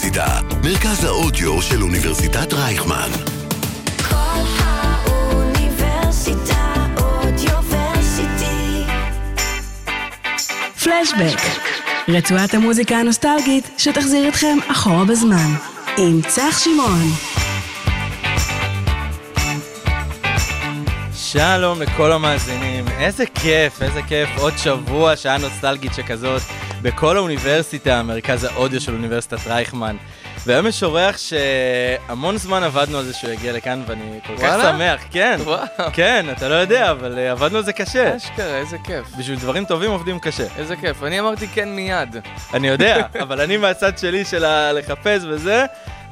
האוניברסיטה, מרכז האודיו של אוניברסיטת רייכמן. כל האוניברסיטה אודיוורסיטי. פלשבק, רצועת המוזיקה הנוסטלגית שתחזיר אתכם אחורה בזמן, עם צח שמעון. שלום לכל המאזינים, איזה כיף, איזה כיף, עוד שבוע, שעה נוסטלגית שכזאת, בכל האוניברסיטה, מרכז האודיו של אוניברסיטת רייכמן. והיום יש אורח שהמון זמן עבדנו על זה שהוא יגיע לכאן, ואני כל כך וואלה? שמח, כן, וואו. כן, אתה לא יודע, אבל אה, עבדנו על זה קשה. אשכרה, איזה כיף. בשביל דברים טובים עובדים קשה. איזה כיף. אני אמרתי כן מיד. אני יודע, אבל אני מהצד שלי של לחפש וזה,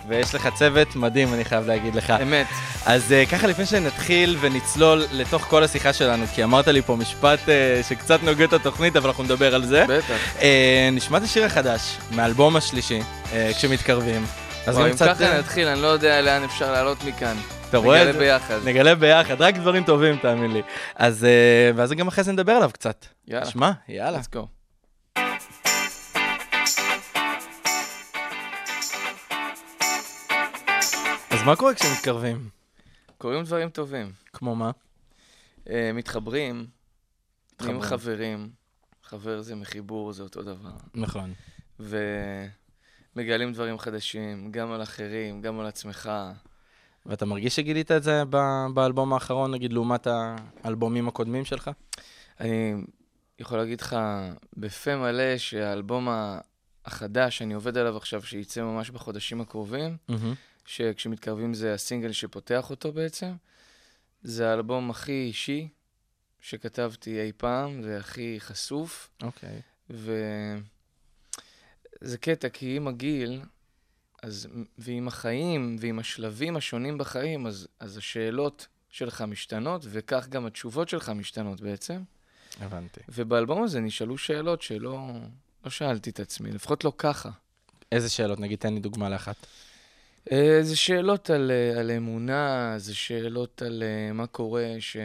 ויש לך צוות מדהים, אני חייב להגיד לך. אמת. אז uh, ככה לפני שנתחיל ונצלול לתוך כל השיחה שלנו, כי אמרת לי פה משפט uh, שקצת נוגד את התוכנית, אבל אנחנו נדבר על זה. בטח. Uh, נשמע את השיר החדש, מהאלבום השלישי, uh, כשמתקרבים. אז אם קצת... ככה אה, נתחיל, אני לא יודע לאן אפשר לעלות מכאן. אתה רואה נגלה? ביחד. נגלה ביחד, רק דברים טובים, תאמין לי. אז, uh, ואז גם אחרי זה נדבר עליו קצת. יאללה. שמע, יאללה. let's go. אז מה קורה כשמתקרבים? קורים דברים טובים. כמו מה? אה, מתחברים, נהיים. חברים. חבר זה מחיבור, זה אותו דבר. נכון. ומגלים דברים חדשים, גם על אחרים, גם על עצמך. ואתה מרגיש שגילית את זה ב- באלבום האחרון, נגיד, לעומת האלבומים הקודמים שלך? אני יכול להגיד לך בפה מלא שהאלבום החדש שאני עובד עליו עכשיו, שייצא ממש בחודשים הקרובים, שכשמתקרבים זה הסינגל שפותח אותו בעצם. זה האלבום הכי אישי שכתבתי אי פעם, זה הכי חשוף, אוקיי. וזה קטע, כי עם הגיל, אז, ועם החיים, ועם השלבים השונים בחיים, אז, אז השאלות שלך משתנות, וכך גם התשובות שלך משתנות בעצם. הבנתי. ובאלבום הזה נשאלו שאלות שלא לא שאלתי את עצמי, לפחות לא ככה. איזה שאלות? נגיד, תן לי דוגמה לאחת. אה, זה שאלות על, אה, על אמונה, זה שאלות על אה, מה קורה ש...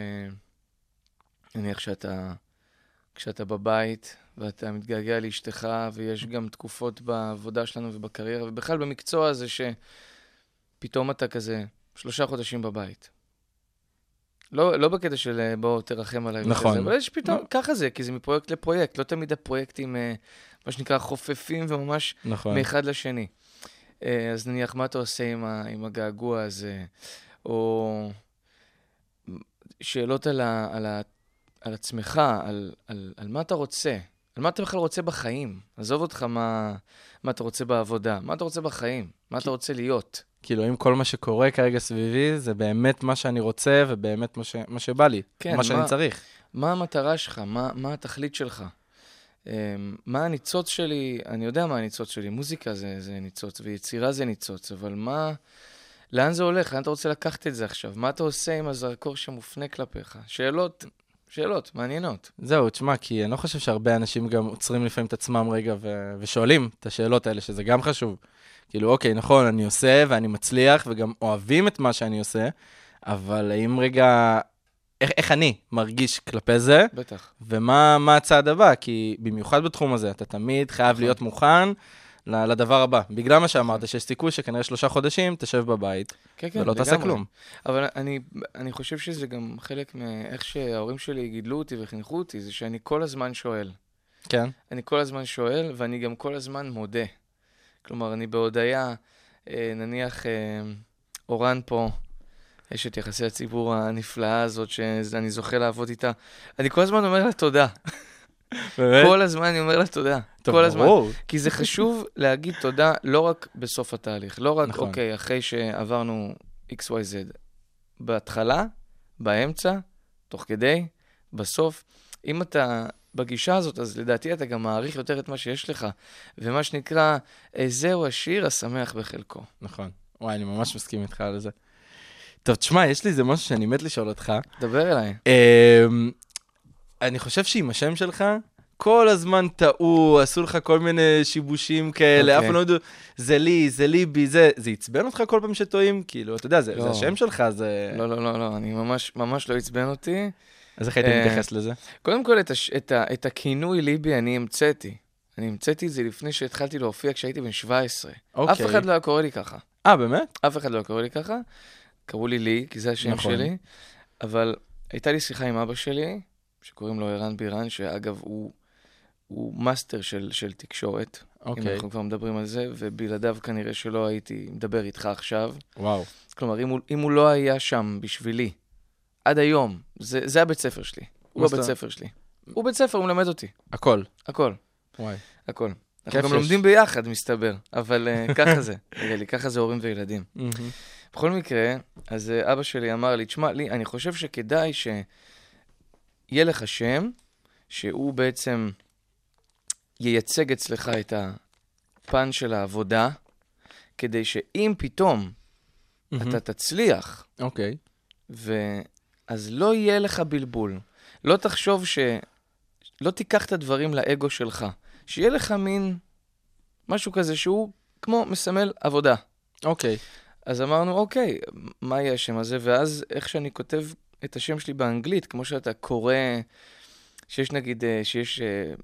נניח שאתה, כשאתה בבית ואתה מתגעגע לאשתך, ויש גם תקופות בעבודה שלנו ובקריירה, ובכלל במקצוע הזה שפתאום אתה כזה שלושה חודשים בבית. לא, לא בקטע של בוא תרחם עליי. נכון. וכזה, אבל יש פתאום, לא. ככה זה, כי זה מפרויקט לפרויקט, לא תמיד הפרויקטים, מה שנקרא, חופפים וממש נכון. מאחד לשני. אה, אז נניח, מה אתה עושה עם, ה, עם הגעגוע הזה? או שאלות על, ה, על, ה, על עצמך, על, על, על מה אתה רוצה, על מה אתה בכלל רוצה בחיים. עזוב אותך מה, מה אתה רוצה בעבודה, מה אתה רוצה בחיים, מה אתה רוצה להיות. כאילו, אם כל מה שקורה כרגע סביבי, זה באמת מה שאני רוצה, ובאמת מה, ש... מה שבא לי. כן, מה שאני צריך. מה המטרה שלך? מה, מה התכלית שלך? אמ, מה הניצוץ שלי? אני יודע מה הניצוץ שלי. מוזיקה זה, זה ניצוץ, ויצירה זה ניצוץ, אבל מה... לאן זה הולך? לאן אתה רוצה לקחת את זה עכשיו? מה אתה עושה עם הזרקור שמופנה כלפיך? שאלות, שאלות, מעניינות. זהו, תשמע, כי אני לא חושב שהרבה אנשים גם עוצרים לפעמים את עצמם רגע ו... ושואלים את השאלות האלה, שזה גם חשוב. כאילו, אוקיי, נכון, אני עושה ואני מצליח, וגם אוהבים את מה שאני עושה, אבל האם רגע, איך, איך אני מרגיש כלפי זה, בטח. ומה מה הצעד הבא? כי במיוחד בתחום הזה, אתה תמיד חייב נכון. להיות מוכן לדבר הבא. בגלל מה שאמרת, שיש סיכוי שכנראה שלושה חודשים תשב בבית, כן, כן, ולא תעשה לגמרי. כלום. אבל אני, אני חושב שזה גם חלק מאיך שההורים שלי גידלו אותי וחינכו אותי, זה שאני כל הזמן שואל. כן? אני כל הזמן שואל, ואני גם כל הזמן מודה. כלומר, אני בהודיה, אה, נניח אה, אורן פה, אשת יחסי הציבור הנפלאה הזאת, שאני זוכה לעבוד איתה, אני כל הזמן אומר לה תודה. באמת? כל הזמן אני אומר לה תודה. טוב, כל הזמן. ברור. כי זה חשוב להגיד תודה לא רק בסוף התהליך, לא רק, נכון. אוקיי, אחרי שעברנו XYZ, בהתחלה, באמצע, תוך כדי, בסוף. אם אתה בגישה הזאת, אז לדעתי אתה גם מעריך יותר את מה שיש לך. ומה שנקרא, אה, זהו השיר השמח בחלקו. נכון. וואי, אני ממש מסכים איתך על זה. טוב, תשמע, יש לי איזה משהו שאני מת לשאול אותך. דבר אליי. אמ, אני חושב שעם השם שלך, כל הזמן טעו, עשו לך כל מיני שיבושים כאלה, אף אוקיי. פעם לא ידעו, זה לי, זה ליבי, זה... זה עצבן אותך כל פעם שטועים? כאילו, אתה יודע, זה, לא. זה השם שלך, זה... לא, לא, לא, לא, אני ממש, ממש לא עצבן אותי. אז איך הייתי אה, מתייחס לזה? קודם כל, את, הש... את, ה... את הכינוי ליבי אני המצאתי. אני המצאתי את זה לפני שהתחלתי להופיע כשהייתי בן 17. אוקיי. אף אחד לא היה קורא לי ככה. אה, באמת? אף אחד לא היה קורא לי ככה. קראו לי לי, כי זה השם נכון. שלי. אבל הייתה לי שיחה עם אבא שלי, שקוראים לו ערן בירן, שאגב, הוא, הוא מאסטר של, של תקשורת. אם אוקיי. אנחנו כבר מדברים על זה, ובלעדיו כנראה שלא הייתי מדבר איתך עכשיו. וואו. כלומר, אם הוא, אם הוא לא היה שם בשבילי, עד היום, זה, זה הבית ספר שלי. הוא הבית ספר שלי. הוא בית ספר, הוא מלמד אותי. הכל. הכל, וואי. הכל. אנחנו גם. לומדים ביחד, מסתבר. אבל uh, ככה זה, נראה לי, ככה זה הורים וילדים. בכל מקרה, אז אה, אבא שלי אמר לי, תשמע, לי, אני חושב שכדאי שיהיה לך שם, שהוא בעצם ייצג אצלך את הפן של העבודה, כדי שאם פתאום אתה תצליח, אוקיי. ו... אז לא יהיה לך בלבול. לא תחשוב ש... לא תיקח את הדברים לאגו שלך. שיהיה לך מין משהו כזה שהוא כמו מסמל עבודה. אוקיי. אז אמרנו, אוקיי, מה יהיה השם הזה? ואז איך שאני כותב את השם שלי באנגלית, כמו שאתה קורא, שיש נגיד, אה, שיש אה,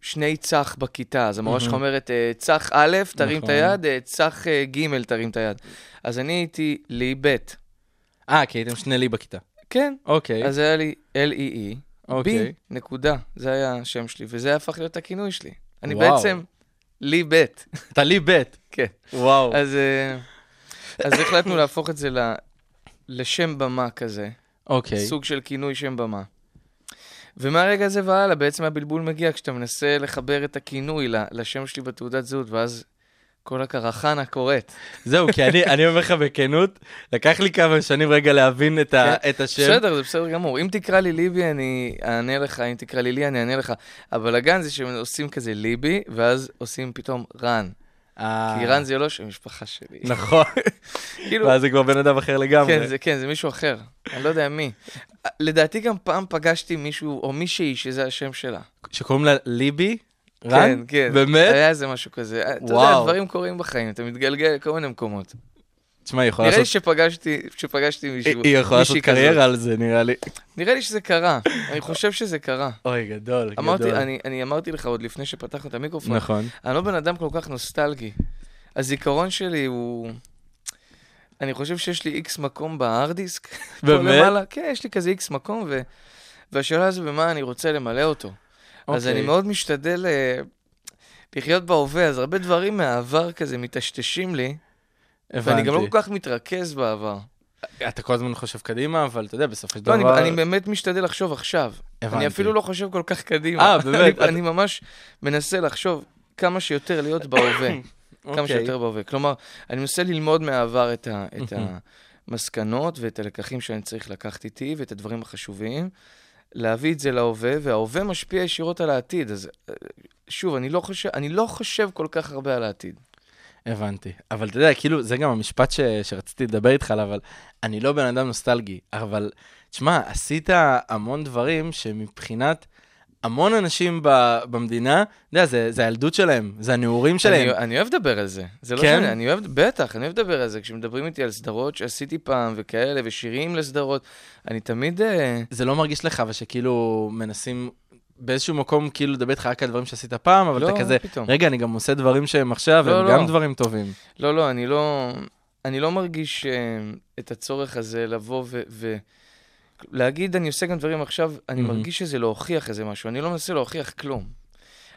שני צח בכיתה, אז המורה שלך. אומרת, אה, צח א', תרים את נכון. היד, צח ג', תרים את היד. אז אני הייתי לי ב'. אה, כי הייתם שני לי בכיתה. כן, אוקיי. אז היה לי L-E-E, אוקיי. בי, נקודה. זה היה השם שלי, וזה הפך להיות הכינוי שלי. אני. בעצם לי ב'. אתה לי ב'. כן. וואו. אז, אז החלטנו להפוך את זה ל- לשם במה כזה, אוקיי. סוג של כינוי שם במה. ומהרגע הזה והלאה בעצם הבלבול מגיע כשאתה מנסה לחבר את הכינוי לשם שלי בתעודת זהות, ואז כל הקרחנה קורית. זהו, כי אני, אני אומר לך בכנות, לקח לי כמה שנים רגע להבין את, ה, את השם. בסדר, זה בסדר גמור. אם תקרא לי ליבי, אני אענה לך, אם תקרא לי לי, אני אענה לך. הבלאגן זה שהם עושים כזה ליבי, ואז עושים פתאום רן. אה, כי רן זה לא שם משפחה שלי. נכון, כאילו, ואז זה כבר בן אדם אחר לגמרי. כן, זה, כן, זה מישהו אחר. אני לא יודע מי. לדעתי גם פעם פגשתי מישהו, או מישהי שזה השם שלה. שקוראים לה ליבי? רן? כן, כן. באמת? היה איזה משהו כזה. אתה יודע, וואו. דברים קורים בחיים, אתה מתגלגל לכל מיני מקומות. תשמע, היא יכולה נראה לי לעשות... שפגשתי, שפגשתי מישהו, היא יכולה לעשות. קריירה על זה, נראה לי. נראה לי שזה קרה. אני חושב שזה קרה. אוי, גדול, גדול. אמרתי, אני, אני אמרתי לך עוד לפני שפתחנו את המיקרופון, נכון. אני לא בן אדם כל כך נוסטלגי. הזיכרון שלי הוא... אני חושב שיש לי איקס מקום בהארד דיסק. פה באמת? כן, יש לי כזה איקס מקום, ו... והשאלה הזו במה אני רוצה למלא אותו. אז אוקיי. אני מאוד משתדל אה, לחיות בהווה, אז הרבה דברים מהעבר כזה מטשטשים לי, ואני גם לא הבנתי. כל כך מתרכז בעבר. אתה כל הזמן חושב קדימה, אבל אתה יודע, בסופו של לא, דבר... אני, אני באמת משתדל לחשוב עכשיו. הבנתי. אני אפילו לא חושב כל כך קדימה. אה, באמת? אני, אני ממש מנסה לחשוב כמה שיותר להיות בהווה. כמה אוקיי. שיותר בהווה. כלומר, אני מנסה ללמוד מהעבר את, ה, את. המסקנות ואת הלקחים שאני צריך לקחת איתי ואת הדברים החשובים, להביא את זה להווה, וההווה משפיע ישירות על העתיד. אז אה, שוב, אני לא חושב, אני לא חושב כל כך הרבה על העתיד. הבנתי. אבל אתה יודע, כאילו, זה גם המשפט ש... שרציתי לדבר איתך עליו, אבל אני לא בן אדם נוסטלגי, אבל תשמע, עשית המון דברים שמבחינת המון אנשים ב... במדינה, אתה יודע, זה, זה הילדות שלהם, זה הנעורים שלהם. אני, אני אוהב לדבר על זה. זה לא כן? שאני, אני אוהב, בטח, אני אוהב לדבר על זה. כשמדברים איתי על סדרות שעשיתי פעם וכאלה, ושירים לסדרות, אני תמיד... אה, זה לא מרגיש לך, אבל שכאילו מנסים באיזשהו מקום כאילו לדבר איתך רק על דברים שעשית פעם, אבל לא, אתה כזה, פתאום. רגע, אני גם עושה דברים שהם עכשיו, לא, הם לא. גם דברים טובים. לא, לא, אני לא, אני לא מרגיש uh, את הצורך הזה לבוא ו... ו... להגיד, אני עושה גם דברים עכשיו, אני מהמם. מרגיש שזה להוכיח איזה משהו, אני לא מנסה להוכיח כלום.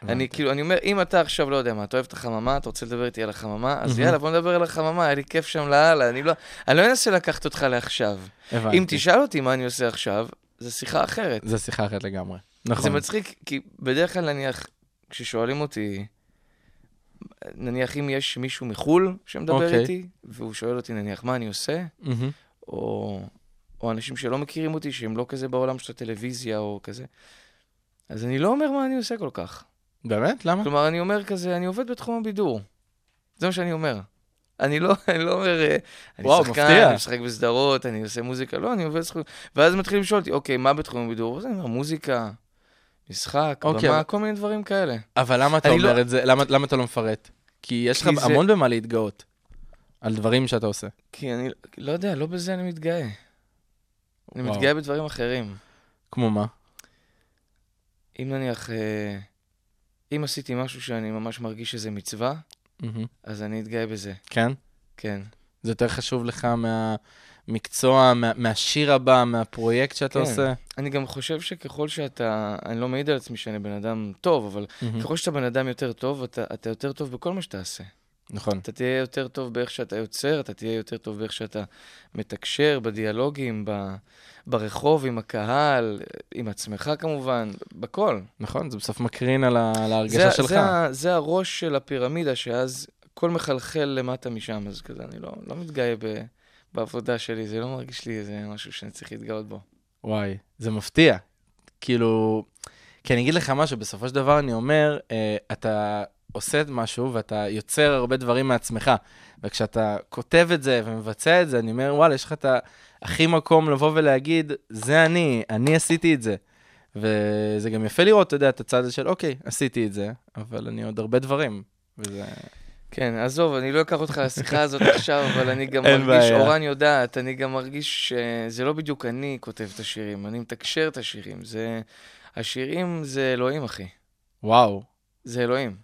אני. כאילו, אני אומר, אם אתה עכשיו, לא יודע מה, אתה אוהב את החממה, אתה רוצה לדבר איתי על החממה, אז. יאללה, בוא נדבר על החממה, היה לי כיף שם לאללה, אני לא, אני לא אנסה לקחת אותך לעכשיו. הבנתי. אם תשאל אותי מה אני עושה עכשיו, זו שיחה אחרת. זה שיחה אחרת לגמרי. זה נכון. מצחיק, כי בדרך כלל, נניח, כששואלים אותי, נניח אם יש מישהו מחו"ל שמדבר אוקיי. איתי, והוא שואל אותי, נניח, מה אני עושה, מהמם. או, או אנשים שלא מכירים אותי, שהם לא כזה בעולם של הטלוויזיה או כזה, אז אני לא אומר מה אני עושה כל כך. באמת? למה? כלומר, אני אומר כזה, אני עובד בתחום הבידור. זה מה שאני אומר. אני לא, אני לא אומר, אה, אני וואו, שחקן, מפתיע. אני משחק בסדרות, אני עושה מוזיקה, לא, אני עובד בתחום... ואז מתחילים לשאול אותי, אוקיי, מה בתחום הבידור? אז אני אומר, מוזיקה, משחק, אוקיי, במה, אבל- כל מיני דברים כאלה. אבל למה אתה אני אומר לא- את זה? למה למה אתה לא מפרט? כי יש לך זה- המון במה להתגאות. על דברים שאתה עושה. כי אני לא יודע, לא בזה אני מתגאה. אני וואו. מתגאה בדברים אחרים. כמו מה? אם נניח, אה, אם עשיתי משהו שאני ממש מרגיש שזה מצווה, מהמם. אז אני אתגאה בזה, כן? כן. זה יותר חשוב לך מהמקצוע, מה, מהשיר הבא, מהפרויקט שאתה כן. עושה? אני גם חושב שככל שאתה, אני לא מעיד על עצמי שאני בן אדם טוב, אבל מהמם. ככל שאתה בן אדם יותר טוב, אתה, אתה יותר טוב בכל מה שתעשה. נכון. אתה תהיה יותר טוב באיך שאתה יוצר, אתה תהיה יותר טוב באיך שאתה מתקשר, בדיאלוגים, ב, ברחוב, עם הקהל, עם עצמך כמובן, בכל. נכון, זה בסוף מקרין על, ה, על ההרגשה זה, שלך. זה, זה הראש של הפירמידה, שאז הכל מחלחל למטה משם, אז כזה, אני לא, לא מתגאה ב, בעבודה שלי, זה לא מרגיש לי איזה משהו שאני צריך להתגאות בו. וואי, זה מפתיע. כאילו, כי אני אגיד לך משהו, בסופו של דבר אני אומר, אה, אתה עושה משהו ואתה יוצר הרבה דברים מעצמך, וכשאתה כותב את זה ומבצע את זה, אני אומר, וואלה, יש לך את הכי מקום לבוא ולהגיד, זה אני, אני עשיתי את זה. וזה גם יפה לראות, אתה יודע, את הצד הזה של, אוקיי, עשיתי את זה, אבל אני עוד הרבה דברים. וזה... כן, עזוב, אני לא אקח אותך לשיחה הזאת עכשיו, אבל אני גם מרגיש. אורן יודעת, אני גם מרגיש שזה לא בדיוק אני כותב את השירים, אני מתקשר את השירים. זה... השירים זה אלוהים, אחי. וואו, זה אלוהים.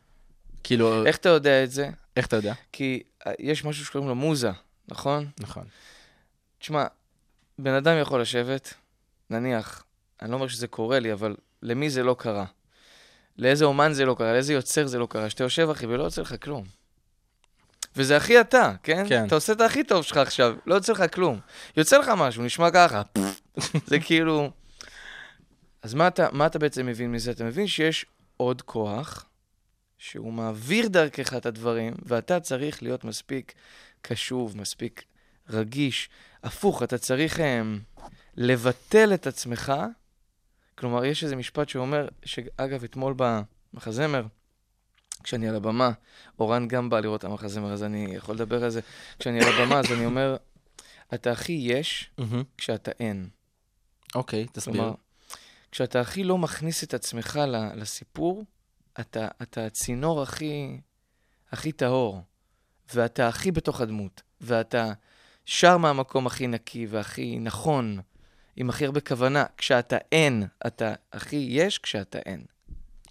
כאילו, איך אתה יודע את זה? איך אתה יודע? כי אה, יש משהו שקוראים לו מוזה, נכון? נכון. תשמע, בן אדם יכול לשבת, נניח, אני לא אומר שזה קורה לי, אבל למי זה לא קרה? לאיזה אומן זה לא קרה? לאיזה יוצר זה לא קרה? שאתה יושב, אחי, ולא יוצא לך כלום. וזה הכי אתה, כן? כן. אתה עושה את הכי טוב שלך עכשיו, לא יוצא לך כלום. יוצא לך משהו, נשמע ככה. זה כאילו... אז מה אתה, מה אתה בעצם מבין מזה? אתה מבין שיש עוד כוח, שהוא מעביר דרכך את הדברים, ואתה צריך להיות מספיק קשוב, מספיק רגיש. הפוך, אתה צריך um, לבטל את עצמך. כלומר, יש איזה משפט שאומר, שאגב, אתמול במחזמר, כשאני על הבמה, אורן גם בא לראות את המחזמר, אז אני יכול לדבר על זה. כשאני על הבמה, אז אני אומר, אתה הכי יש. כשאתה אין. אוקיי, תסביר. כלומר, כשאתה הכי לא מכניס את עצמך לסיפור, אתה, אתה הצינור הכי, הכי טהור, ואתה הכי בתוך הדמות, ואתה שר מהמקום הכי נקי והכי נכון, עם הכי הרבה כוונה. כשאתה אין, אתה הכי יש כשאתה אין.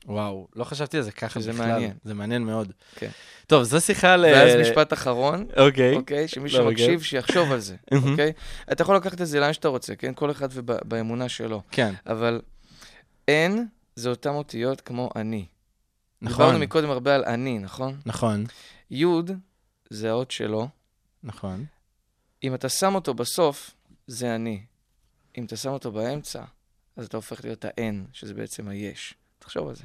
וואו, לא חשבתי על זה ככה שזה בכלל. מעניין. זה מעניין מאוד. כן. טוב, זו שיחה ל... ואז משפט אחרון, אוקיי. אוקיי? שמי לא. שמקשיב, שיחשוב על זה. אוקיי? אתה יכול לקחת את זה לאן שאתה רוצה, כן? כל אחד ובאמונה שלו. כן, אבל אין זה אותן אותיות כמו אני. נכון, דיברנו מקודם הרבה על אני, נכון? נכון, י' זה האות שלו. נכון. אם אתה שם אותו בסוף, זה אני. אם אתה שם אותו באמצע, אז אתה הופך להיות ה-N, שזה בעצם היש. תחשוב על זה.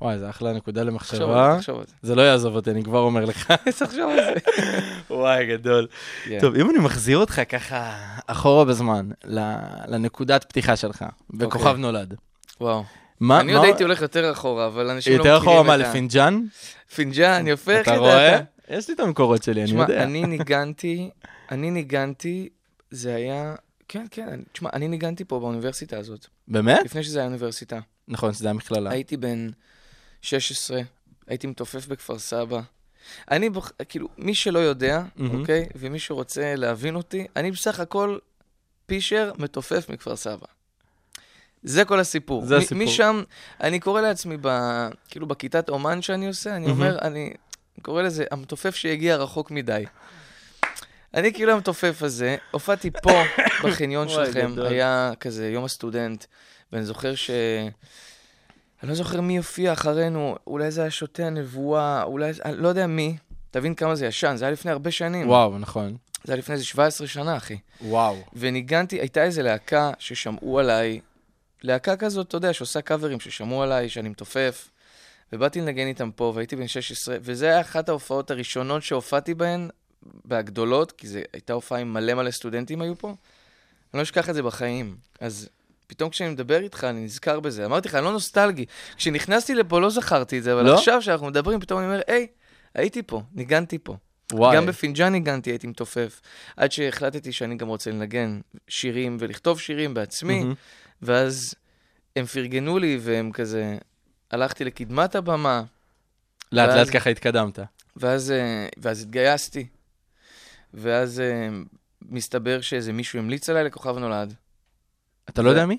וואי, זה אחלה נקודה תחשוב למחשבה. על זה, תחשוב על זה. זה לא יעזוב אותי, אני כבר אומר לך. תחשוב על זה. וואי, גדול. כן. טוב, אם אני מחזיר אותך ככה אחורה בזמן, לנקודת פתיחה שלך, בכוכב אוקיי. נולד. וואו. מה, אני מה- עוד הייתי הולך יותר אחורה, אבל אנשים לא יותר מכירים אחורה מה, את ה- לפינג'אן? פינג'אן, יפה, איך אתה ידעת? רואה? יש לי את המקורות שלי, אני תשמע, יודע. אני ניגנתי, אני ניגנתי, זה היה... כן, כן, תשמע, אני ניגנתי פה באוניברסיטה הזאת, באמת? לפני שזה היה אוניברסיטה. נכון, שזה היה מכללה. הייתי בן 16, הייתי מתופף בכפר סבא. אני, בח... כאילו, מי שלא יודע, מהמם. אוקיי, ומי שרוצה להבין אותי, אני בסך הכל פישר מתופף מכפר סבא. זה כל הסיפור. זה מ- הסיפור. משם, אני קורא לעצמי, ב... כאילו, בכיתת אומן שאני עושה, אני מהמם. אומר, אני קורא לזה המתופף שהגיע רחוק מדי. אני כאילו המתופף הזה, הופעתי פה בחניון שלכם. היה כזה יום הסטודנט, ואני זוכר ש... אני לא זוכר מי הופיע אחרינו, אולי זה היה שוטה הנבואה, אולי, אני לא יודע מי. תבין כמה זה ישן, זה היה לפני הרבה שנים. וואו, נכון. זה היה לפני איזה 17 שנה, אחי. וואו. וניגנתי, הייתה איזה להקה ששמעו עליי, להקה כזאת, אתה יודע, שעושה קאברים, ששמעו עליי, שאני מתופף, ובאתי לנגן איתם פה, והייתי בן 16, וזה היה אחת ההופעות הראשונות שהופעתי בהן, בהגדולות, כי זו הייתה הופעה עם מלא מלא סטודנטים היו פה. אני לא אשכח את זה בחיים. אז פתאום כשאני מדבר איתך, אני נזכר בזה. אמרתי לך, אני לא נוסטלגי. כשנכנסתי לפה לא זכרתי את זה, אבל לא? עכשיו שאנחנו מדברים, פתאום אני אומר, היי, הייתי פה, ניגנתי פה. וואי. גם בפינג'אן ניגנתי, הייתי מתופף. עד שהחלטתי שאני גם רוצה לנגן שירים ולכתוב שירים בעצמי, מהמם. ואז הם פרגנו לי, והם כזה... הלכתי לקדמת הבמה, לאט ואז- לאט ככה התקדמת. ואז, אה, ואז התגייסתי. ואז אה, מסתבר שאיזה מישהו המליץ עליי לכוכב נולד. אתה לא יודע מי?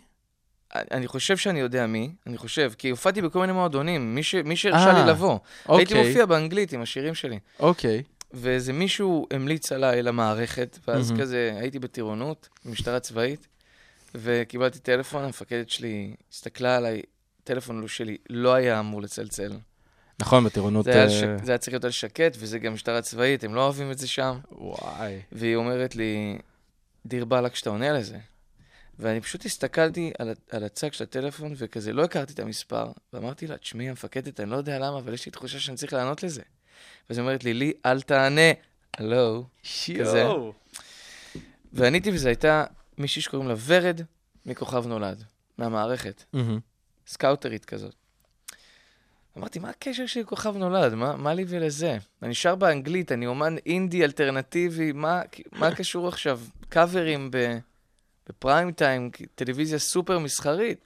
אני חושב שאני יודע מי, אני חושב, כי הופעתי בכל מיני מועדונים, מי ש- מי שהרשה אה, לי לבוא. הייתי אוקיי, מופיע באנגלית עם השירים שלי. אוקיי. ואיזה מישהו המליץ עליי למערכת, ואז מהמם. כזה הייתי בטירונות, במשטרה צבאית, וקיבלתי טלפון, המפקדת שלי הסתכלה עליי, טלפון שלי לא היה אמור לצלצל. נכון, בטירונות... זה היה, אה, ש... זה היה צריך להיות על שקט, וזה גם משטרה צבאית, הם לא אוהבים את זה שם. וואי. והיא אומרת לי, דיר באלק שאתה עונה לזה. ואני פשוט הסתכלתי על, על הצג של הטלפון, וכזה לא הכרתי את המספר, ואמרתי לה, תשמעי, המפקדת, אני לא יודע למה, אבל יש לי תחושה שאני צריך לענות לזה. ואז היא אומרת לי, לי, אל תענה. הלו. כזה. ועניתי, וזו הייתה מישהי שקוראים לה ורד מכוכב נולד, מהמערכת, מהמם. סקאוטרית כזאת. אמרתי, מה הקשר שלי לכוכב נולד? מה, מה לי ולזה? אני שר באנגלית, אני אומן אינדי אלטרנטיבי, מה, מה קשור עכשיו? קאברים ב, בפריים טיים, טלוויזיה סופר מסחרית.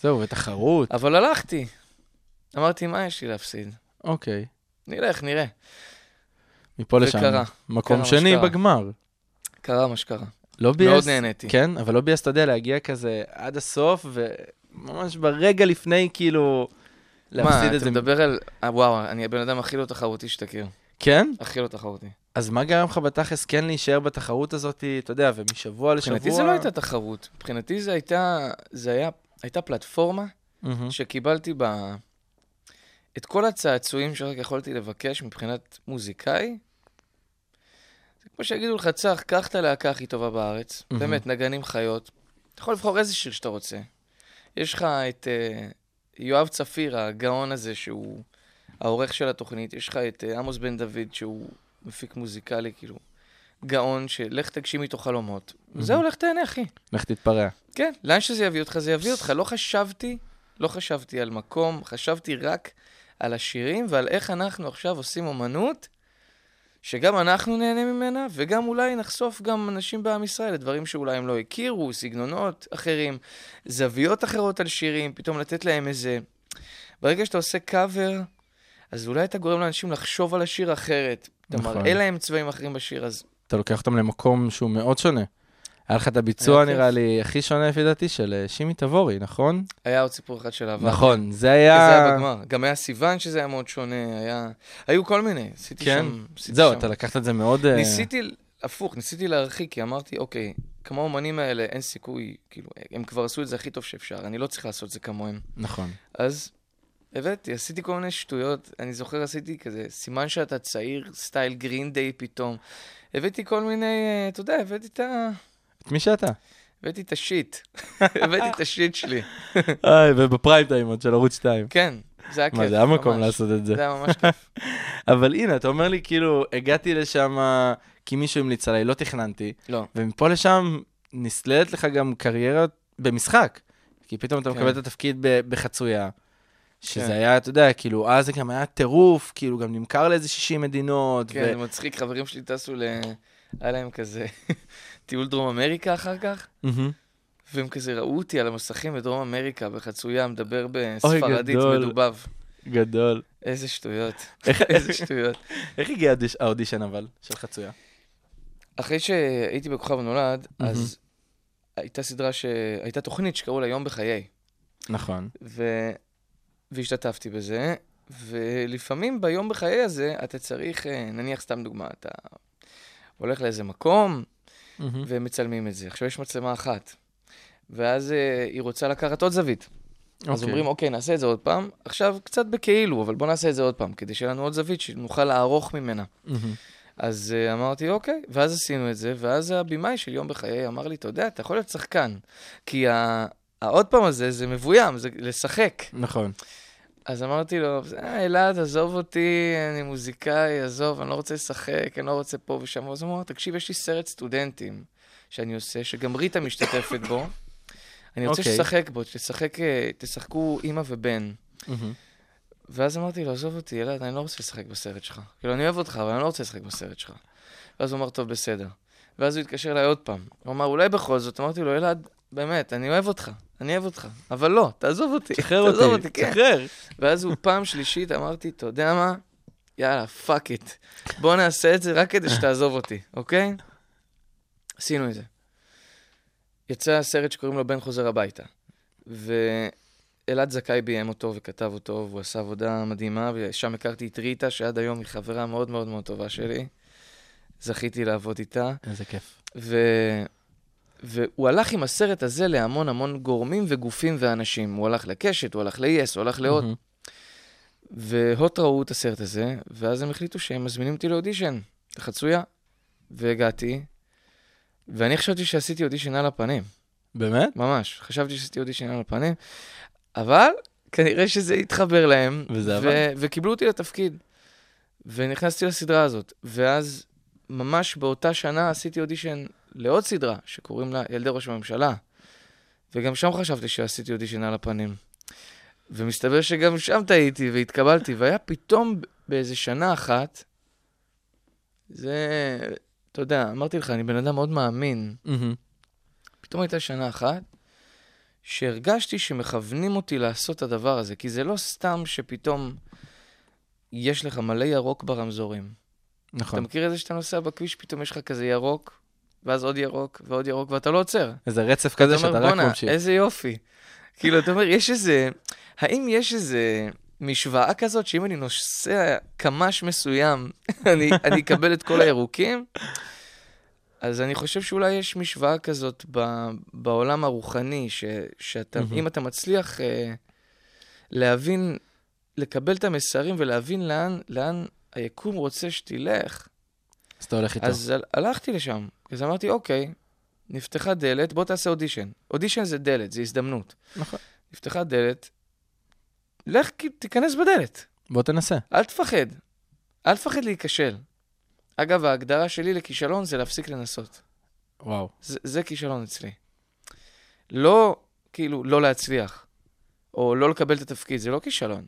זהו, ותחרות. אבל הלכתי. אמרתי, מה יש לי להפסיד? אוקיי. נלך, נראה. מפה לשם. וקרה. מקום קרה שני שקרה. בגמר. קרה מה שקרה. לא ביאס... מאוד נהניתי. כן, אבל לא ביאס, אתה יודע, להגיע כזה עד הסוף, וממש ברגע לפני, כאילו, להפסיד מה, את זה. אתה מדבר על... אה, וואו, אני הבן אדם הכי לא תחרותי שתכיר. כן? הכי לא תחרותי. אז מה גרם לך בתכלס כן להישאר בתחרות הזאת, אתה יודע, ומשבוע לשבוע? מבחינתי זה לא הייתה תחרות. מבחינתי זה הייתה... זה היה... הייתה פלטפורמה. שקיבלתי בה את כל הצעצועים שרק יכולתי לבקש מבחינת מוזיקאי. זה כמו שיגידו לך, צח, קח את הלהקה הכי טובה בארץ. באמת, נגנים חיות. אתה יכול לבחור איזה שיר שאתה רוצה. יש לך את אה, יואב צפיר, הגאון הזה, שהוא העורך של התוכנית. יש לך את אה, עמוס בן דוד, שהוא מפיק מוזיקלי, כאילו, גאון, שלך תגשים איתו חלומות. זהו, לך תהנה, אחי. לך תתפרע. כן, לאן שזה יביא אותך, זה יביא אותך. לא חשבתי, לא חשבתי על מקום, חשבתי רק על השירים ועל איך אנחנו עכשיו עושים אומנות, שגם אנחנו נהנה ממנה, וגם אולי נחשוף גם אנשים בעם ישראל לדברים שאולי הם לא הכירו, סגנונות אחרים, זוויות אחרות על שירים, פתאום לתת להם איזה... ברגע שאתה עושה קאבר, אז אולי אתה גורם לאנשים לחשוב על השיר אחרת. אתה נכון. מראה להם צבעים אחרים בשיר, אז אתה לוקח אותם למקום שהוא מאוד שונה. היה לך את הביצוע, היה. נראה לי, הכי שונה לפי דעתי, של אה, שימי תבורי, נכון? היה עוד סיפור אחד של אהבה. נכון, זה כי זה היה... היה בגמר. גם היה סיוון שזה היה מאוד שונה, היה... היו כל מיני, עשיתי כן. שם... עשיתי זהו, שם. אתה לקחת את זה מאוד... אה, ניסיתי, הפוך, ניסיתי להרחיק, כי אמרתי, אוקיי, כמו האומנים האלה, אין סיכוי, כאילו, הם כבר עשו את זה הכי טוב שאפשר, אני לא צריך לעשות את זה כמוהם. נכון. אז הבאתי, עשיתי כל מיני שטויות, אני זוכר, עשיתי כזה, סימן שאתה צעיר, סטייל גרין דיי פתאום. הבאתי כל מיני, אה, אתה יודע, הבאתי את ה... את מי שאתה. הבאתי את השיט. הבאתי את השיט שלי. איי, ובפריים טיים עוד של ערוץ 2. כן, זה היה כיף. מה, זה היה מקום. לעשות את זה. זה היה ממש כיף. אבל הנה, אתה אומר לי, כאילו, הגעתי לשם כי מישהו המליץ עליי, לא תכננתי, לא. ומפה לשם נסללת לך גם קריירה במשחק. כי פתאום אתה כן. מקבל את התפקיד בחצויה. שזה כן. היה, אתה יודע, כאילו, אז זה גם היה טירוף, כאילו, גם נמכר לאיזה 60 מדינות. כן, זה מצחיק, חברים שלי טסו ל... היה להם כזה טיול דרום אמריקה אחר כך. והם כזה ראו אותי על המסכים בדרום אמריקה, בחצויה, מדבר בספרדית. מדובב. גדול. איזה שטויות, איזה שטויות. איך הגיע האודיש- האודישן אבל, של חצויה? אחרי שהייתי בכוכב נולד, מהמם. אז הייתה סדרה ש... הייתה תוכנית שקראו לה יום בחיי, נכון. ו... והשתתפתי בזה, ולפעמים ביום בחיי הזה אתה צריך, אה, נניח סתם דוגמה, אתה הולך לאיזה מקום, מהמם. ומצלמים את זה. עכשיו יש מצלמה אחת, ואז אה, היא רוצה לקחת עוד זווית. אז אוקיי. אומרים, אוקיי, נעשה את זה עוד פעם. עכשיו, קצת בכאילו, אבל בוא נעשה את זה עוד פעם, כדי שיהיה לנו עוד זווית שנוכל לערוך ממנה. מהמם. אז uh, אמרתי, אוקיי, ואז עשינו את זה, ואז הבמאי של יום בחיי אמר לי, אתה יודע, אתה יכול להיות שחקן, כי ה... העוד פעם הזה, זה מבוים, זה לשחק. נכון. אז אמרתי לו, "אה, אלעד, עזוב אותי, אני מוזיקאי, עזוב, אני לא רוצה לשחק, אני לא רוצה פה ושם. אז הוא אמר, תקשיב, יש לי סרט סטודנטים שאני עושה, שגם ריטה משתתפת בו. אני רוצה אוקיי. שתשחק בו, תשחק, אה, תשחקו אימא ובן. מהמם. ואז אמרתי לו, עזוב אותי, אלעד, אני לא רוצה לשחק בסרט שלך. כאילו, אני אוהב אותך, אבל אני לא רוצה לשחק בסרט שלך. ואז הוא אמר, טוב, בסדר. ואז הוא התקשר אליי עוד פעם. הוא אמר, אולי בכל זאת. אמרתי לו, אלעד, באמת, אני אוהב אותך, אני אוהב אותך. אבל לא, תעזוב אותי. תשחרר תעזוב אותי, כן. תשחרר. ואז הוא פעם שלישית אמרתי, אתה יודע מה? יאללה, fuck it. בוא נעשה את זה רק כדי שתעזוב אותי, אוקיי? עשינו את זה. יצא סרט שקוראים לו בן חוזר הביתה. ואלעד זכאי ביים אותו וכתב אותו, והוא עשה עבודה מדהימה, ושם הכרתי את ריטה, שעד היום היא חברה מאוד מאוד מאוד טובה שלי. זכיתי לעבוד איתה. איזה כיף. ו... והוא הלך עם הסרט הזה להמון המון גורמים וגופים ואנשים. הוא הלך לקשת, הוא הלך ל-yes, הוא הלך להוט. מהמם. והוט ראו את הסרט הזה, ואז הם החליטו שהם מזמינים אותי לאודישן, לחצויה. והגעתי, ואני חשבתי שעשיתי אודישן על הפנים, באמת? ממש. חשבתי שעשיתי אודישן על הפנים, אבל כנראה שזה התחבר להם. וזה ו- עבד. וקיבלו אותי לתפקיד. ונכנסתי לסדרה הזאת. ואז, ממש באותה שנה עשיתי אודישן לעוד סדרה, שקוראים לה ילדי ראש הממשלה. וגם שם חשבתי שעשיתי אודישן על הפנים. ומסתבר שגם שם טעיתי והתקבלתי, והיה פתאום באיזה שנה אחת, זה, אתה יודע, אמרתי לך, אני בן אדם מאוד מאמין. מהמם. פתאום הייתה שנה אחת, שהרגשתי שמכוונים אותי לעשות את הדבר הזה, כי זה לא סתם שפתאום יש לך מלא ירוק ברמזורים. אתה נכון. מכיר את זה שאתה נוסע בכביש, פתאום יש לך כזה ירוק, ואז עוד ירוק, ועוד ירוק, ואתה לא עוצר. איזה רצף כזה אתה שאתה רק ממשיך. איזה יופי. כאילו, אתה אומר, יש איזה... האם יש איזה משוואה כזאת שאם אני נוסע קמ"ש מסוים, אני, אני אקבל את כל הירוקים? אז אני חושב שאולי יש משוואה כזאת ב, בעולם הרוחני, ש, שאתה. אם אתה מצליח אה, להבין, לקבל את המסרים ולהבין לאן, לאן היקום רוצה שתלך, אז אתה הולך איתו. אז הל- הלכתי לשם. אז אמרתי, אוקיי, נפתחה דלת, בוא תעשה אודישן. אודישן זה דלת, זה הזדמנות. נכון. נפתחה דלת, לך, תיכנס בדלת. בוא תנסה. אל תפחד. אל תפחד להיכשל. אגב, ההגדרה שלי לכישלון זה להפסיק לנסות. וואו. זה, זה כישלון אצלי. לא, כאילו, לא להצליח, או לא לקבל את התפקיד, זה לא כישלון.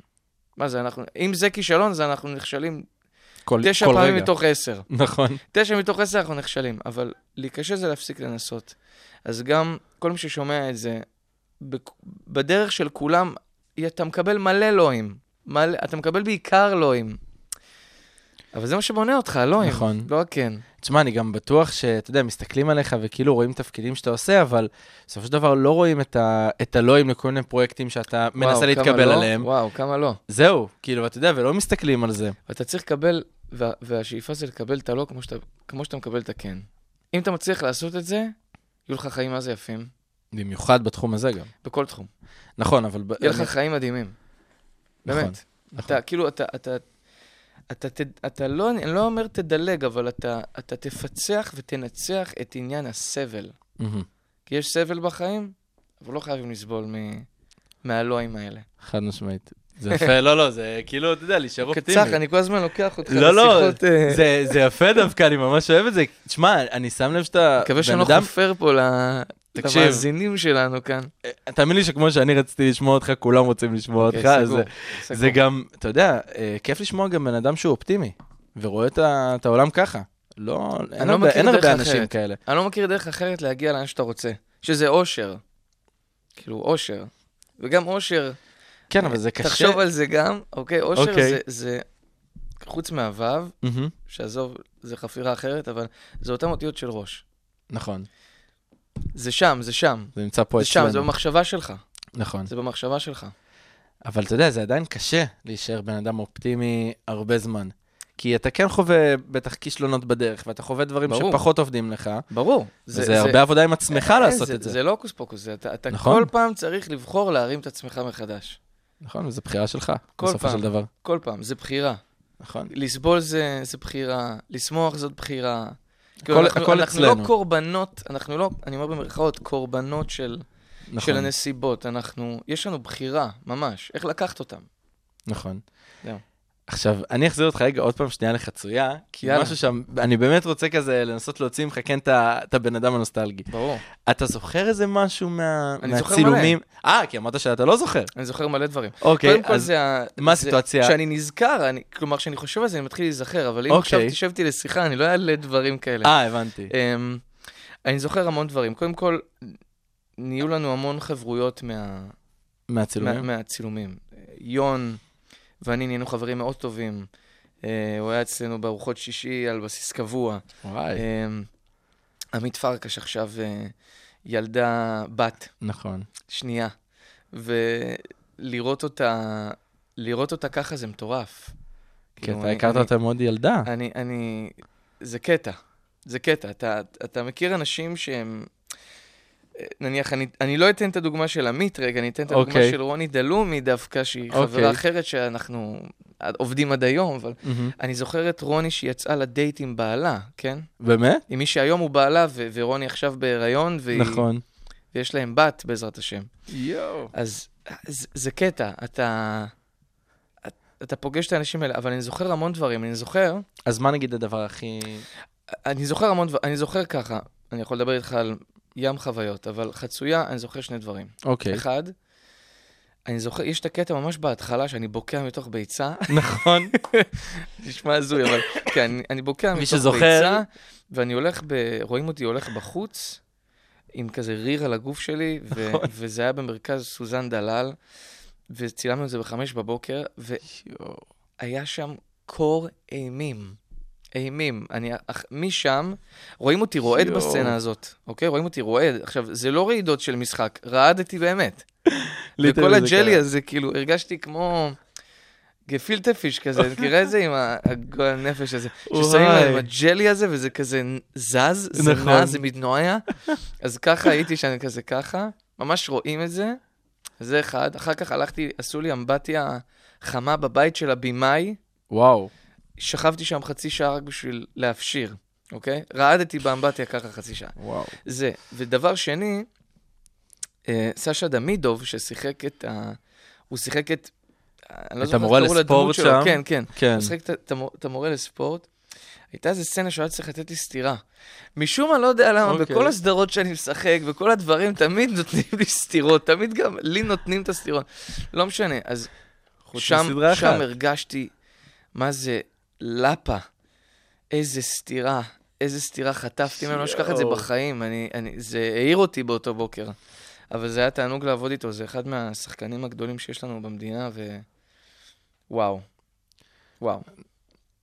מה זה, אנחנו, אם זה כישלון, זה אנחנו נכשלים כל תשע כל פעמים רגע. מתוך עשר. נכון. תשע מתוך עשר אנחנו נכשלים, אבל להיכשל זה להפסיק לנסות. אז גם כל מי ששומע את זה, בדרך של כולם, אתה מקבל מלא לואים. מלא, אתה מקבל בעיקר לואים. אבל זה מה שבונה אותך, לואים. נכון. לא הכן. תשמע, אני גם בטוח שאתה יודע, מסתכלים עליך וכאילו רואים תפקידים שאתה עושה, אבל בסופו של דבר לא רואים את, ה... את הלואים לכל מיני פרויקטים שאתה מנסה וואו, כמה להתקבל לא, עליהם. וואו, כמה לא. זהו, כאילו, אתה יודע, ולא מסתכלים על זה. ואתה צריך לקבל, וה, והשאיפה זה לקבל את הלא כמו שאתה, כמו שאתה מקבל את הכן. אם אתה מצליח לעשות את זה, יהיו לך חיים מה זה יפים, במיוחד בתחום הזה גם. בכל תחום. נכון, אבל... יהיה לך חיים מדהימים. נכון, באמת. נכון. אתה, כאילו, אתה, אתה, אתה, אתה, אתה לא, אני לא אומר תדלג, אבל אתה, אתה תפצח ותנצח את עניין הסבל. מהמם. כי יש סבל בחיים, אבל לא חייבים לסבול מ, מהלואים האלה. חד משמעית. זה יפה, לא, לא, זה כאילו, אתה יודע, להישאר אופטימי. קצח, אני כל הזמן לוקח אותך לא, לא, לשיחות... אה, זה, זה יפה דווקא, אני ממש אוהב את זה. תשמע, אני שם לב שאתה מקווה שאני לא חופר פה תקשיב. למאזינים שלנו כאן. תאמין לי שכמו שאני רציתי לשמוע אותך, כולם רוצים לשמוע אותך. אוקיי, אז סגור, זה- סגור. זה גם, אתה יודע, אה, כיף לשמוע גם בן אדם שהוא אופטימי, ורואה את את העולם ככה. לא, אין לא הרבה- אין הרבה אנשים אחרת. כאלה. אני לא מכיר דרך אחרת להגיע לאן שאתה רוצה, שזה אושר. כאילו, אושר. וגם אושר, כן, אבל זה קשה. תחשוב על זה גם, אוקיי? אושר אוקיי. זה, זה, חוץ מהוו, מהמם, שעזוב, זה חפירה אחרת, אבל זה אותן אותיות של ראש. נכון, זה שם, זה שם. זה נמצא פה זה שם, זה אצלנו. במחשבה שלך. נכון. זה במחשבה שלך. אבל אתה יודע, זה עדיין קשה להישאר בן אדם אופטימי הרבה זמן. כי אתה כן חווה בטח כישלונות בדרך, ואתה חווה דברים ברור. שפחות עובדים לך, ברור. וזה הרבה עבודה עם עצמך אין, לעשות זה, את זה. זה לא הוקוס פוקוס, זה, אתה, אתה נכון. כל פעם צריך לבחור להרים את עצמך מחדש. נכון, וזו בחירה שלך, בסופו פעם. של דבר. כל פעם, זה בחירה. נכון. לסבול זה, זה בחירה, לשמוח זאת בחירה. הכל- אנחנו, הכל אנחנו לא אצלנו. קורבנות, אנחנו לא, אני אומר במרכאות, קורבנות של, של נכון, הנסיבות. אנחנו, יש לנו בחירה, ממש, איך לקחת אותם. נכון. זהו. עכשיו, אני אחזיר אותך רגע עוד פעם שנייה לחצויה, כי יאללה. משהו שם, אני באמת רוצה כזה לנסות להוציא ממך כן את הבן אדם הנוסטלגי. ברור. אתה זוכר איזה משהו מה- אני זוכר מהצילומים? אה, כי אמרת שאתה לא זוכר. אני זוכר מלא דברים. אוקיי, קודם כל אז זה ה... מה הסיטואציה? כשאני נזכר, אני, כלומר, כשאני חושב על זה, אני מתחיל להיזכר, אבל אם אוקיי. עכשיו תשב איתי לשיחה, אני לא אעלה דברים כאלה. אה, הבנתי. אמ, אני זוכר המון דברים. קודם כל, נהיו לנו המון חברויות מה... מה, מהצילומים? מהצילומים. יון ואני נהיינו חברים מאוד טובים. אה, הוא היה אצלנו בארוחות שישי על בסיס קבוע. וואי, אה, עמית פרקש עכשיו אה, ילדה בת נכון. שנייה, ולראות אותה, לראות אותה ככה זה מטורף. כי כאילו, אתה הכרת אותה מאוד ילדה. אני, אני, זה קטע, זה קטע. אתה, אתה מכיר אנשים שהם, נניח, אני, אני לא אתן את הדוגמה של עמית רגע, אני אתן את הדוגמה אוקיי. של רוני דלומי דווקא, שהיא אוקיי. חברה אחרת שאנחנו עובדים עד היום, אבל מהמם. אני זוכר את רוני שיצאה לדייט עם בעלה, כן? באמת? עם מי שהיום הוא בעלה, ו- ורוני עכשיו בהיריון, והיא, נכון. ויש להם בת, בעזרת השם. יואו. אז זה, זה קטע, אתה, אתה פוגש את האנשים האלה, אבל אני זוכר המון דברים, אני זוכר... אז מה נגיד הדבר הכי... אני זוכר המון דברים, אני זוכר ככה, אני יכול לדבר איתך על ים חוויות, אבל חצויה, אני זוכר שני דברים. אוקיי. אחד, אני זוכר, יש את הקטע ממש בהתחלה שאני בוקע מתוך ביצה, נכון. נשמע הזוי, אבל כן, אני, אני בוקע מתוך שזוכר- ביצה, ואני הולך, ב, רואים אותי הולך בחוץ, עם כזה ריר על הגוף שלי, ו, נכון. וזה היה במרכז סוזן דלל, וצילמנו את זה בחמש בבוקר, ו, יואו. היה שם קור אימים. אימים. אני, אח- משם, רואים אותי רועד יואו. בסצנה הזאת, אוקיי? רואים אותי רועד. עכשיו, זה לא רעידות של משחק, רעדתי באמת. וכל הג'לי. הזה, כאילו, הרגשתי כמו גפילטה פיש כזה, מכירה את זה עם ה- הגועל נפש הזה? ששמים. להם הג'לי הזה, וזה כזה זז, זה נכון. נע, זה מתנועע. אז ככה הייתי שאני כזה ככה, ממש רואים את זה. זה אחד. אחר כך הלכתי, עשו לי אמבטיה חמה בבית של הבמאי. וואו. שכבתי שם חצי שעה רק בשביל להפשיר, אוקיי? רעדתי באמבטיה ככה חצי שעה. וואו. זה. ודבר שני, אה, סשה דמידוב, ששיחק את ה... הוא שיחק את... אני לא את זוכר איך המורה קראו לדמות לספורט שלו. שם? כן, כן. כן. הוא שיחק את- את המור- את המורה לספורט. הייתה איזה סצנה שהוא היה צריך לתת לי סטירה. משום מה, לא יודע למה, אוקיי. בכל הסדרות שאני משחק, בכל הדברים, תמיד נותנים לי סטירות, תמיד גם לי נותנים את הסטירות. לא משנה, אז שם, שם. הרגשתי, מה זה לפה, איזה סטירה, איזה סטירה חטפתי ממנו, לא אשכח את זה. בחיים, אני, אני, זה העיר אותי באותו בוקר. אבל זה היה תענוג לעבוד איתו, זה אחד מהשחקנים הגדולים שיש לנו במדינה, ו... וואו. וואו.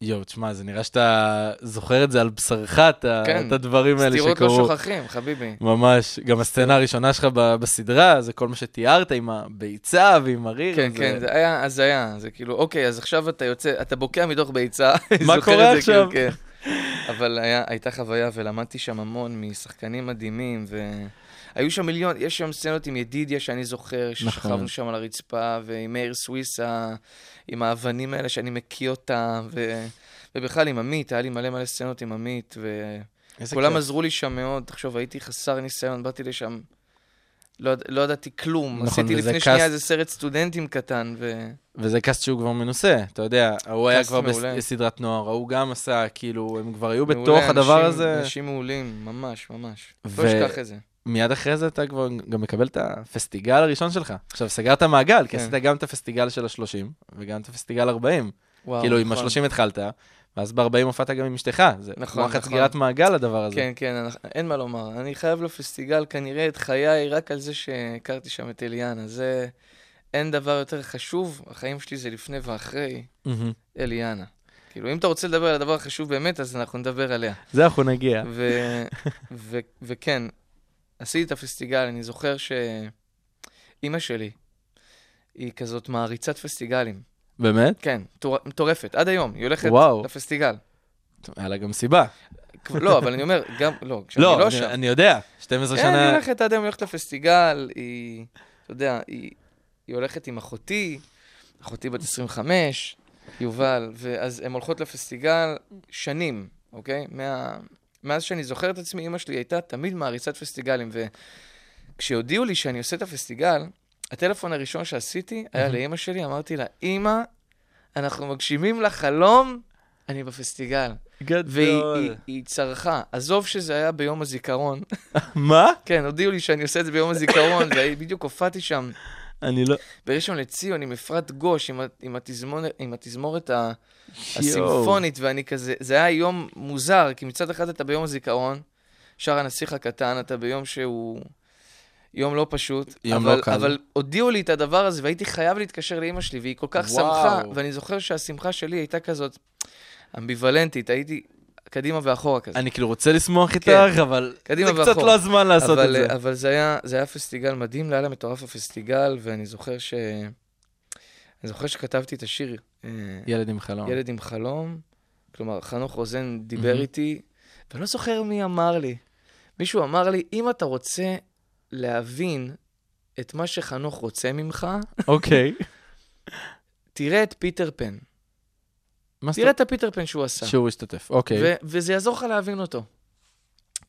יואו, תשמע, זה נראה שאתה זוכר את זה על בשרך, את כן. את הדברים האלה סטירות לא שקרו. שוכחים, חביבי. ממש. גם הסצנה הראשונה שלך ב- בסדרה, זה כל מה שתיארת עם הביצה ועם הריר. כן, זה- כן, זה היה הזיה, זה כאילו, אוקיי, אז עכשיו אתה יוצא, אתה בוקע מתוך ביצה. מה קורה זה, עכשיו? כאילו, כן. אבל היה, הייתה חוויה, ולמדתי שם המון משחקנים מדהימים, והיו שם מיליון, יש שם סצנות עם ידידיה שאני זוכר, ששכבנו נכון. שם על הרצפה, ועם מאיר סוויסה, עם האבנים האלה שאני מקיא אותם, ו... ובכלל עם עמית, היה לי מלא מלא סצנות עם עמית, וכולם כיף. עזרו לי שם מאוד. תחשוב, הייתי חסר ניסיון, באתי לשם, לא, לא ידעתי כלום. נכון, עשיתי לפני קאסט- שנייה איזה סרט סטודנטים קטן, ו... וזה קאסט שהוא כבר מנוסה, אתה יודע, הוא היה כבר מעולה. בסדרת נוער, ההוא גם עשה, כאילו, הם כבר היו מעולה, בתוך הדבר אנשים- הזה. אנשים מעולים, ממש, ממש. ו- לא אשכח את זה. מיד אחרי זה אתה כבר גם מקבל את הפסטיגל הראשון שלך. עכשיו, סגרת מעגל, כי כן. עשית גם את הפסטיגל של ה-30, וגם את הפסטיגל 40. וואו, כאילו, עם נכון. ה-30 התחלת, ואז ב-40 הופעת גם עם אשתך. זה נכון, כמו נכון. סגירת מעגל הדבר הזה. כן, כן, אין מה לומר. אני חייב לפסטיגל כנראה את חיי רק על זה שהכרתי שם את אליאנה. זה... אין דבר יותר חשוב, החיים שלי זה לפני ואחרי מהמם. אליאנה. כאילו, אם אתה רוצה לדבר על הדבר החשוב באמת, אז אנחנו נדבר עליה. זה אנחנו נגיע. ו- ו- וכן, עשיתי את הפסטיגל, אני זוכר שאימא שלי היא כזאת מעריצת פסטיגלים. באמת? כן, מטור- מטורפת, עד היום, היא הולכת וואו. לפסטיגל. היה לה גם סיבה. לא, אבל אני אומר, גם, לא, כשאני לא, לא אני- שם. אני יודע, 12 כן, היא שנה... הולכת עד היום, היא הולכת לפסטיגל, היא, אתה יודע, היא, היא הולכת עם אחותי, אחותי בת 25, יובל, ואז הן הולכות לפסטיגל שנים, אוקיי? מה, מאז שאני זוכר את עצמי, אימא שלי הייתה תמיד מעריצת פסטיגלים, וכשהודיעו לי שאני עושה את הפסטיגל, הטלפון הראשון שעשיתי היה לאימא שלי, אמרתי לה, אימא, אנחנו מגשימים לך חלום, אני בפסטיגל. והיא היא, היא צרחה, עזוב שזה היה ביום הזיכרון. מה? כן, הודיעו לי שאני עושה את זה ביום הזיכרון, ובדיוק הופעתי שם אני לא... בראשון לציון עם אפרת גוש, עם, עם, התזמורת, עם התזמורת ה-. הסימפונית, ואני כזה, זה היה יום מוזר, כי מצד אחד אתה ביום הזיכרון, שר הנסיך הקטן, אתה ביום שהוא יום לא פשוט, יום אבל, לא קל. אבל הודיעו לי את הדבר הזה, והייתי חייב להתקשר לאימא שלי, והיא כל כך וואו. שמחה, ואני זוכר שהשמחה שלי הייתה כזאת אמביוולנטית, הייתי, קדימה ואחורה כזה. אני כאילו רוצה לשמוח איתך, כן. אבל זה קצת ואחורה. לא הזמן לעשות את אבל, זה. אבל זה היה, זה היה פסטיגל מדהים, לילה מטורף הפסטיגל, ואני זוכר ש... אני זוכר שכתבתי את השיר אה, ילד עם חלום. ילד עם חלום, כלומר, חנוך רוזן דיבר מהמם. איתי, ואני לא זוכר מי אמר לי. מישהו אמר לי, אם אתה רוצה להבין את מה שחנוך רוצה ממך, אוקיי. תראה את פיטר פן. תראה את הפיטר פן שהוא עשה. שהוא השתתף, אוקיי. וזה יעזור לך להבין אותו.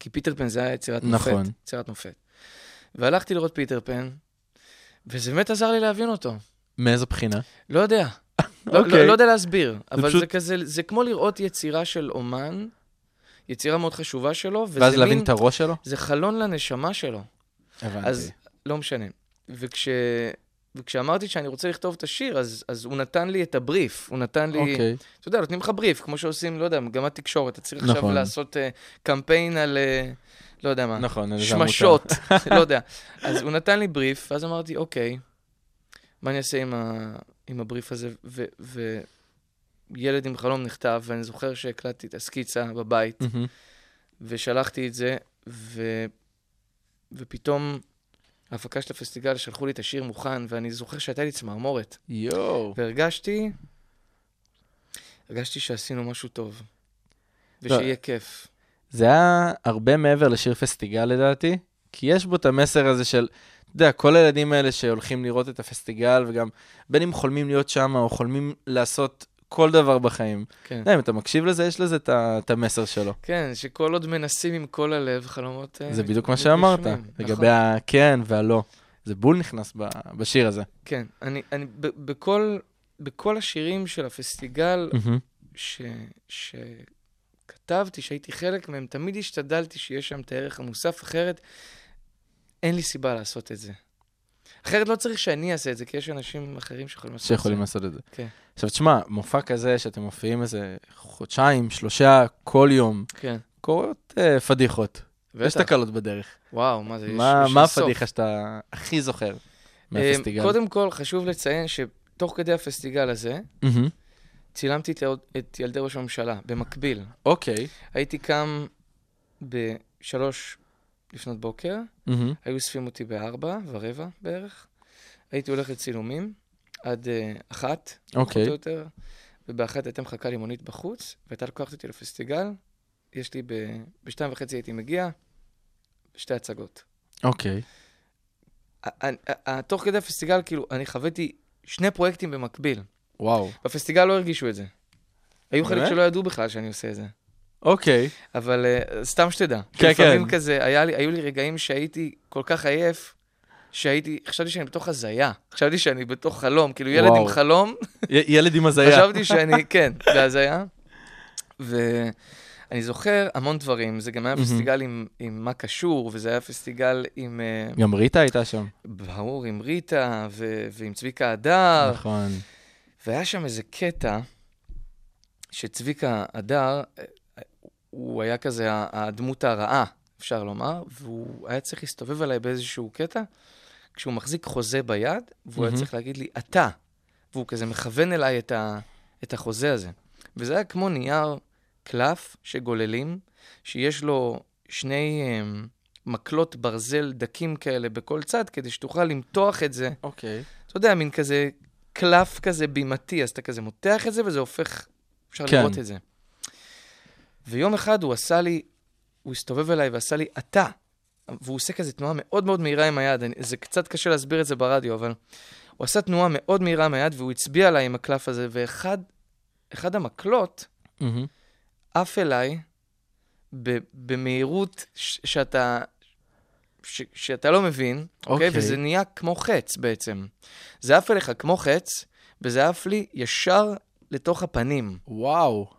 כי פיטר פן זה היה יצירת מופת. נכון. יצירת מופת. והלכתי לראות פיטר פן, וזה באמת עזר לי להבין אותו. מאיזו בחינה? לא יודע. לא, אוקיי. לא, לא יודע להסביר, אבל זה, פשוט- זה כזה, זה כמו לראות יצירה של אומן, יצירה מאוד חשובה שלו, וזה ואז להבין את הראש שלו? זה חלון לנשמה שלו. הבנתי. אז לא משנה. וכש, וכשאמרתי שאני רוצה לכתוב את השיר, אז, אז הוא נתן לי את הבריף, הוא נתן לי... אוקיי. אתה יודע, נותנים לך בריף, כמו שעושים, לא יודע, מגמת תקשורת. אתה צריך עכשיו נכון. לעשות uh, קמפיין על, uh, לא יודע מה, נכון. שמשות, לא יודע. אז הוא נתן לי בריף, ואז אמרתי, אוקיי, מה אני אעשה עם, ה, עם הבריף הזה? ו- וילד עם חלום נכתב, ואני זוכר שהקלטתי את הסקיצה בבית, מהמם. ושלחתי את זה, ו... ופתאום ההפקה של הפסטיגל שלחו לי את השיר מוכן, ואני זוכר שהייתה לי צמרמורת. יואו. והרגשתי, הרגשתי שעשינו משהו טוב, לא. ושיהיה כיף. זה היה הרבה מעבר לשיר פסטיגל לדעתי, כי יש בו את המסר הזה של, אתה יודע, כל הילדים האלה שהולכים לראות את הפסטיגל, וגם בין אם חולמים להיות שם או חולמים לעשות כל דבר בחיים. כן. יודע, אם אתה מקשיב לזה, יש לזה את המסר שלו. כן, שכל עוד מנסים עם כל הלב, חלומות... אה, זה בדיוק מה שאמרת. לגבי נכון. הכן והלא. זה בול נכנס בשיר הזה. כן, אני, אני, ב- בכל, בכל השירים של הפסטיגל. ש, שכתבתי, שהייתי חלק מהם, תמיד השתדלתי שיש שם את הערך המוסף, אחרת אין לי סיבה לעשות את זה. אחרת לא צריך שאני אעשה את זה, כי יש אנשים אחרים שיכולים לעשות שיכולים את לעשות את זה. כן. עכשיו, תשמע, מופע כזה שאתם מופיעים איזה חודשיים, שלושה, כל יום, זה. כן, קורות אה, פדיחות. יש בטח. תקלות בדרך. וואו, מה זה, יש, מה יש מה. הפדיחה שאתה הכי זוכר אה, מהפסטיגל? קודם כל, חשוב לציין שתוך כדי הפסטיגל הזה, מהמם. צילמתי את, את ילדי ראש הממשלה, במקביל. אוקיי. הייתי קם בשלוש לפנות בוקר, מהמם. היו אוספים אותי בארבע ורבע בערך. הייתי הולך לצילומים עד uh, אחת, אוקיי. פחות או יותר, ובאחת הייתה מחכה לי מונית בחוץ, והייתה לוקחת אותי לפסטיגל. יש לי, ב... בשתיים וחצי הייתי מגיע, שתי הצגות. אוקיי. ה- תוך כדי הפסטיגל, כאילו, אני חוויתי שני פרויקטים במקביל. וואו. בפסטיגל לא הרגישו את זה. היו חלק? שלא ידעו בכלל שאני עושה את זה. אוקיי. אבל uh, סתם שתדע. כן, כי לפעמים כן. כזה, היה לי, היו לי רגעים שהייתי כל כך עייף, שהייתי, חשבתי שאני בתוך הזיה. חשבתי שאני בתוך חלום, כאילו ילד וואו. עם חלום, י- ילד עם הזיה. חשבתי שאני, כן, בהזיה. ואני זוכר המון דברים, זה גם היה מהמם. פסטיגל עם, עם מה קשור, וזה היה פסטיגל עם, אה, גם ריטה הייתה שם. ברור, עם ריטה ו- ועם צביקה הדר. נכון. והיה שם איזה קטע שצביקה הדר, אה, הוא היה כזה הדמות הרעה, אפשר לומר, והוא היה צריך להסתובב עליי באיזשהו קטע, כשהוא מחזיק חוזה ביד, והוא היה. צריך להגיד לי, אתה. והוא כזה מכוון אליי את, ה, את החוזה הזה. וזה היה כמו נייר קלף שגוללים, שיש לו שני um, מקלות ברזל דקים כאלה בכל צד, כדי שתוכל למתוח את זה אוקיי. אתה יודע, מין כזה קלף כזה בימתי, אז אתה כזה מותח את זה וזה הופך, אפשר כן. לראות את זה. ויום אחד הוא עשה לי, הוא הסתובב אליי ועשה לי, אתה. והוא עושה כזה תנועה מאוד מאוד מהירה עם היד, אני, זה קצת קשה להסביר את זה ברדיו, אבל הוא עשה תנועה מאוד מהירה עם היד והוא הצביע עליי עם הקלף הזה, ואחד אחד המקלות מהמם. עף אליי ב, במהירות ש, שאתה, ש, שאתה לא מבין, אוקיי? אוקיי. וזה נהיה כמו חץ בעצם. זה עף אליך כמו חץ, וזה עף לי ישר לתוך הפנים. וואו.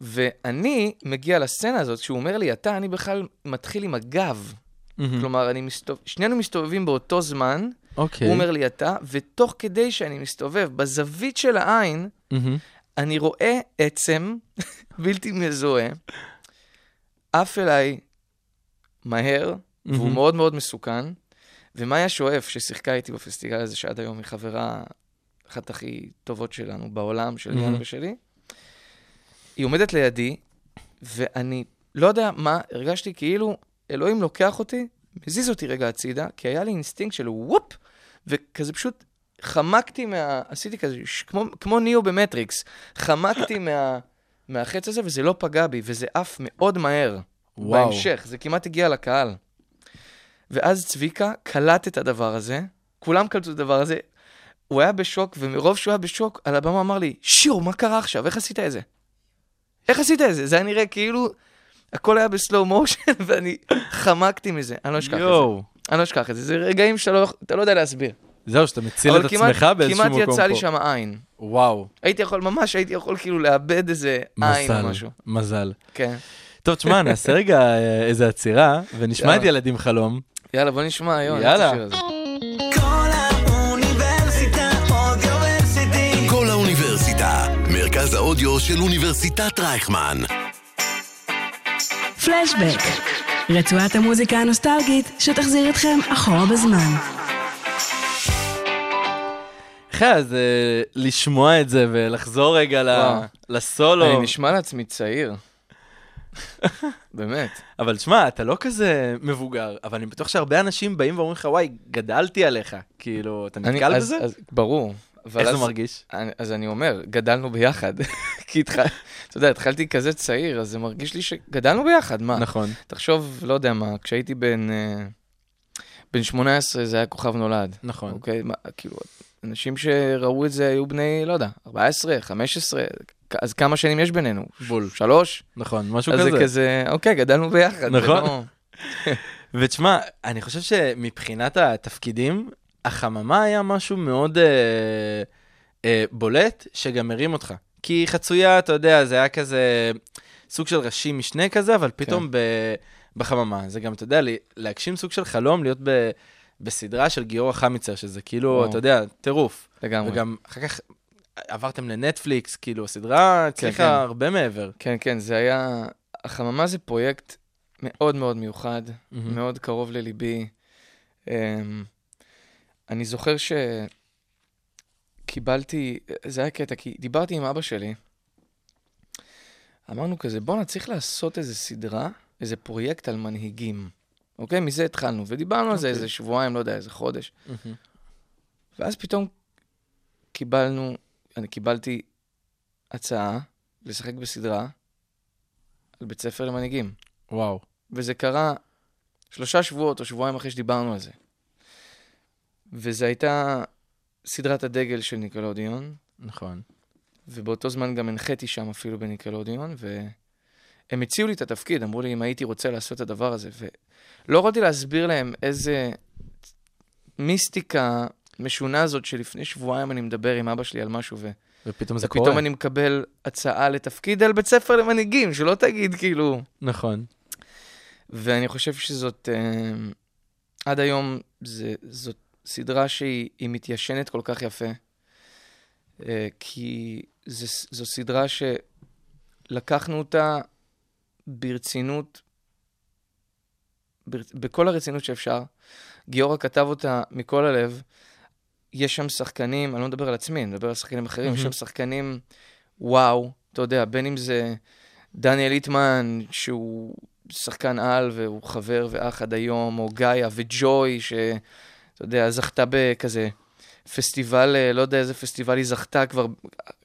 ואני מגיע לסצנה הזאת, כשהוא אומר לי, אתה, אני בכלל מתחיל עם הגב. מהמם. כלומר, אני מסתובב, שנינו מסתובבים באותו זמן, אוקיי. הוא אומר לי, אתה, ותוך כדי שאני מסתובב בזווית של העין, מהמם. אני רואה עצם בלתי מזוהה, עף אליי מהר, והוא מהמם. מאוד מאוד מסוכן. ומאיה שואף, ששיחקה איתי בפסטיגל הזה, שעד היום היא חברה אחת הכי טובות שלנו בעולם, של ליאנה מהמם. ושלי, היא עומדת לידי, ואני לא יודע מה, הרגשתי כאילו אלוהים לוקח אותי, מזיז אותי רגע הצידה, כי היה לי אינסטינקט של וופ, וכזה פשוט חמקתי מה... עשיתי כזה, ש... כמו, כמו ניאו במטריקס, חמקתי מה... מהחץ הזה, וזה לא פגע בי, וזה עף מאוד מהר. וואו. בהמשך, זה כמעט הגיע לקהל. ואז צביקה קלט את הדבר הזה, כולם קלטו את הדבר הזה, הוא היה בשוק, ומרוב שהוא היה בשוק, על הבמה אמר לי, שיעור, מה קרה עכשיו? איך עשית את זה? איך עשית את זה? זה היה נראה כאילו, הכל היה בסלואו מושן, ואני חמקתי מזה. אני לא אשכח את זה. יואו. אני לא אשכח את זה. זה רגעים שאתה לא, לא יודע להסביר. זהו, שאתה מציל את כמעט- עצמך באיזשהו מקום פה. כמעט יצא לי שם עין. וואו. הייתי יכול, ממש הייתי יכול כאילו לאבד איזה עין או מזל, משהו. מזל. כן. טוב, תשמע, נעשה רגע אה, איזה עצירה, ונשמע יאללה. את ילדים חלום. יאללה, בוא נשמע היום. יאללה. מרכז האודיו של אוניברסיטת רייכמן. פלשבק, רצועת המוזיקה הנוסטלגית שתחזיר אתכם אחורה בזמן. אחי, אז אה, לשמוע את זה ולחזור רגע. לסולו. אני נשמע לעצמי צעיר. באמת. אבל תשמע, אתה לא כזה מבוגר, אבל אני בטוח שהרבה אנשים באים ואומרים לך, וואי, גדלתי עליך. כאילו, אתה אני- נתקל אז- בזה? אז- ברור. איך זה אז- מרגיש? אני- אז אני אומר, גדלנו ביחד. כי התח- אתה יודע, התחלתי כזה צעיר, אז זה מרגיש לי שגדלנו ביחד, מה? נכון. תחשוב, לא יודע מה, כשהייתי בן... אה, בן 18 זה היה כוכב נולד. נכון. אוקיי? מה, כאילו, אנשים שראו את זה היו בני, לא יודע, 14, 15, אז כמה שנים יש בינינו? בול. שלוש? נכון, משהו אז כזה. זה כזה, אוקיי, גדלנו ביחד. נכון. לא- ותשמע, אני חושב שמבחינת התפקידים, החממה היה משהו מאוד אה, אה, בולט, שגם הרים אותך. כי חצויה, אתה יודע, זה היה כזה סוג של ראשי משנה כזה, אבל פתאום ב, בחממה. זה גם, אתה יודע, להגשים סוג של חלום, להיות ב, בסדרה של גיורא חמיצר, שזה כאילו, וואו. אתה יודע, טירוף. לגמרי. וגם אחר כך עברתם לנטפליקס, כאילו, הסדרה הצליחה כן. הרבה מעבר. כן, כן, זה היה... החממה זה פרויקט מאוד מאוד מיוחד, מהמם. מאוד קרוב לליבי. אמ, אני זוכר שקיבלתי, זה היה קטע, כי דיברתי עם אבא שלי, אמרנו כזה, בואנה, צריך לעשות איזה סדרה, איזה פרויקט על מנהיגים. אוקיי? מזה התחלנו, ודיברנו על זה אוקיי. איזה שבועיים, לא יודע, איזה חודש. מהמם. ואז פתאום קיבלנו, אני קיבלתי הצעה לשחק בסדרה על בית ספר למנהיגים. וואו. וזה קרה שלושה שבועות או שבועיים אחרי שדיברנו על זה. וזו הייתה סדרת הדגל של ניקלודיון, נכון. ובאותו זמן גם הנחיתי שם אפילו בניקלודיון, והם הציעו לי את התפקיד, אמרו לי אם הייתי רוצה לעשות את הדבר הזה, ולא יכולתי להסביר להם איזה מיסטיקה משונה הזאת שלפני שבועיים אני מדבר עם אבא שלי על משהו, ו... ופתאום זה קורה. ופתאום אני מקבל הצעה לתפקיד על בית ספר למנהיגים, שלא תגיד כאילו... נכון. ואני חושב שזאת, אה, עד היום, זה, זאת סדרה שהיא היא מתיישנת כל כך יפה, אה, כי זה, זו סדרה שלקחנו אותה ברצינות, בר, בכל הרצינות שאפשר. גיורא כתב אותה מכל הלב. יש שם שחקנים, אני לא מדבר על עצמי, אני מדבר על שחקנים אחרים, יש שם שחקנים, וואו, אתה יודע, בין אם זה דניאל ליטמן, שהוא שחקן על והוא חבר ואח עד היום, או גאיה וג'וי, יודע, זכתה בכזה פסטיבל, אה, לא יודע איזה פסטיבל היא זכתה כבר,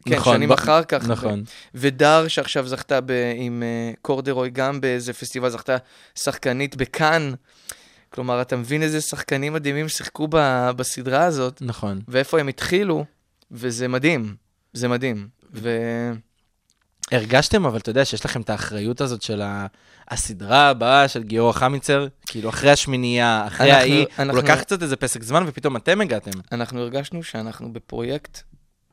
כן, נכון, שנים ב- אחר כך. נכון. ודר, שעכשיו זכתה ב, עם uh, קורדרוי, גם באיזה פסטיבל זכתה שחקנית בכאן. כלומר, אתה מבין איזה שחקנים מדהימים שיחקו ב, בסדרה הזאת, נכון. ואיפה הם התחילו, וזה מדהים, זה מדהים. ו... הרגשתם, אבל אתה יודע, שיש לכם את האחריות הזאת של ה... הסדרה הבאה של גיורא חמיצר, כאילו אחרי השמינייה, אחרי ההיא, אנחנו- הוא לקח קצת איזה פסק זמן ופתאום אתם הגעתם. אנחנו הרגשנו שאנחנו בפרויקט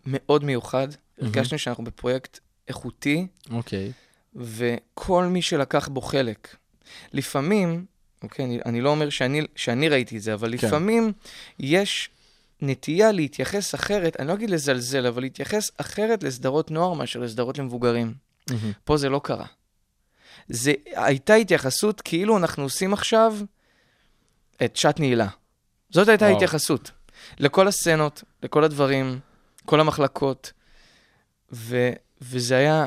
מאוד מיוחד, הרגשנו שאנחנו בפרויקט איכותי, אוקיי. וכל מי שלקח בו חלק. לפעמים, אוקיי, אני, אני לא אומר שאני, שאני ראיתי את זה, אבל כן. לפעמים יש נטייה להתייחס אחרת, אני לא אגיד לזלזל, אבל להתייחס אחרת לסדרות נוער מאשר לסדרות למבוגרים. פה זה לא קרה. זה הייתה התייחסות כאילו אנחנו עושים עכשיו את שעת נעילה. זאת הייתה וואו. ההתייחסות. לכל הסצנות, לכל הדברים, כל המחלקות, ו, וזה היה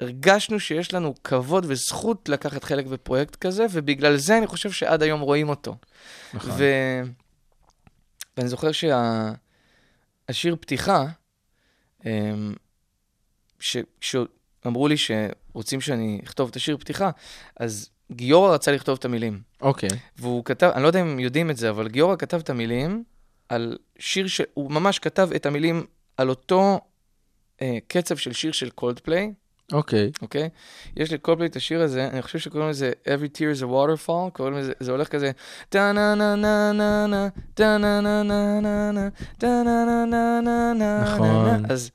הרגשנו שיש לנו כבוד וזכות לקחת חלק בפרויקט כזה, ובגלל זה אני חושב שעד היום רואים אותו. נכון. ו... ואני זוכר שהשיר פתיחה, אמ, ש... כשאמרו לי שרוצים שאני אכתוב את השיר פתיחה, אז גיורא רצה לכתוב את המילים. אוקיי. והוא כתב, אני לא יודע אם יודעים את זה, אבל גיורא כתב את המילים על שיר ש... הוא ממש כתב את המילים על אותו אה, קצב של שיר של קולדפליי, אוקיי. אוקיי? יש לקולדפליי את השיר הזה, אני חושב שקוראים לזה Every Tear is a Waterfall, קוראים לזה, זה הולך כזה טה נה נה נה נה נה טה נה נה נה נה נה טה נה נה נה נה נה נכון. אז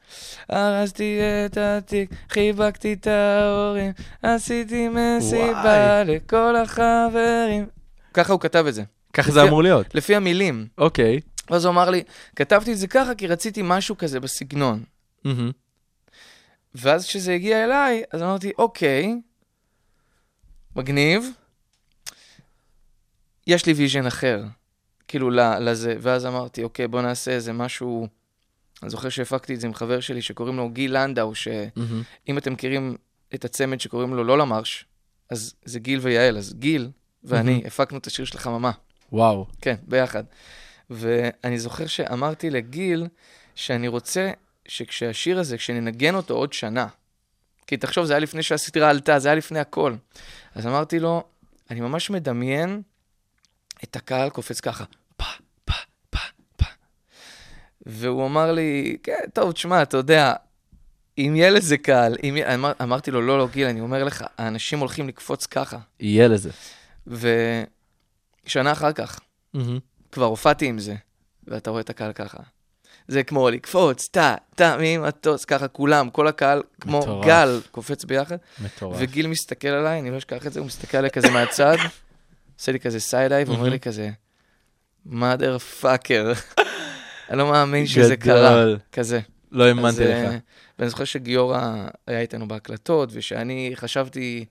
ארזתי את התיק, חיבקתי את ההורים, עשיתי מסיבה לכל החברים. ככה הוא כתב את זה, ככה זה אמור להיות. לפי המילים. אוקיי. ואז הוא אמר לי, כתבתי את זה ככה כי רציתי משהו כזה בסגנון. מהמם. ואז כשזה הגיע אליי, אז אמרתי, אוקיי, מגניב, יש לי vision אחר, כאילו לזה, ואז אמרתי, אוקיי, בוא נעשה איזה משהו, אני זוכר שהפקתי את זה עם חבר שלי שקוראים לו גיל לנדאו, שאם מהמם. אתם מכירים את הצמד שקוראים לו לא למרש, אז זה גיל ויעל, אז גיל ואני מהמם. הפקנו את השיר של החממה. וואו. כן, ביחד. ואני זוכר שאמרתי לגיל שאני רוצה שכשהשיר הזה, כשננגן אותו עוד שנה, כי תחשוב, זה היה לפני שהסדרה עלתה, זה היה לפני הכל. אז אמרתי לו, אני ממש מדמיין את הקהל קופץ ככה, פה, פה, פה, פה. והוא אמר לי, כן, טוב, תשמע, אתה יודע, אם יהיה לזה קהל, אם... יהיה-" אמר, אמרתי לו, לא, לא, גיל, אני אומר לך, האנשים הולכים לקפוץ ככה. יהיה לזה. ושנה אחר כך, מהמם. כבר הופעתי עם זה, ואתה רואה את הקהל ככה. זה כמו לקפוץ, טה, טה, ממטוס, ככה כולם, כל הקהל, כמו מטורף. גל, קופץ ביחד. מטורף. וגיל מסתכל עליי, אני לא אשכח את זה, הוא מסתכל עליי כזה מהצד, עושה לי כזה side-eye, ואומר לי כזה, mother fucker. אני לא מאמין שזה קרה, גדול. כזה. לא האמנתי אה, לך. ואני זוכר שגיורא היה איתנו בהקלטות, ושאני חשבתי,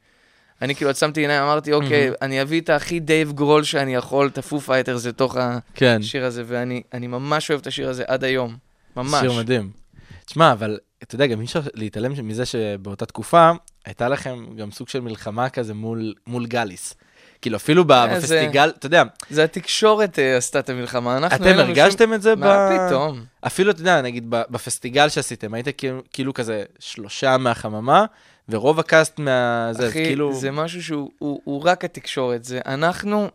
אני כאילו עצמתי עיניים, אמרתי, אוקיי, אני אביא את הכי דייב גרול שאני יכול, את הפו פייטרס לתוך כן. השיר הזה, ואני אני ממש אוהב את השיר הזה עד היום. ממש. שיר מדהים. תשמע, אבל אתה יודע, גם אי אפשר להתעלם מזה שבאותה תקופה הייתה לכם גם סוג של מלחמה כזה מול, מול גליס. כאילו, אפילו אה, בפסטיגל, אתה יודע, זה התקשורת אה, עשתה את המלחמה, אנחנו אתם הרגשתם את זה. ב... מה פתאום? אפילו, אתה יודע, נגיד בפסטיגל שעשיתם, היית כאילו כזה שלושה מהחממה, ורוב הקאסט מה... זה, אחי, כאילו, זה משהו שהוא הוא, הוא רק התקשורת, זה אנחנו...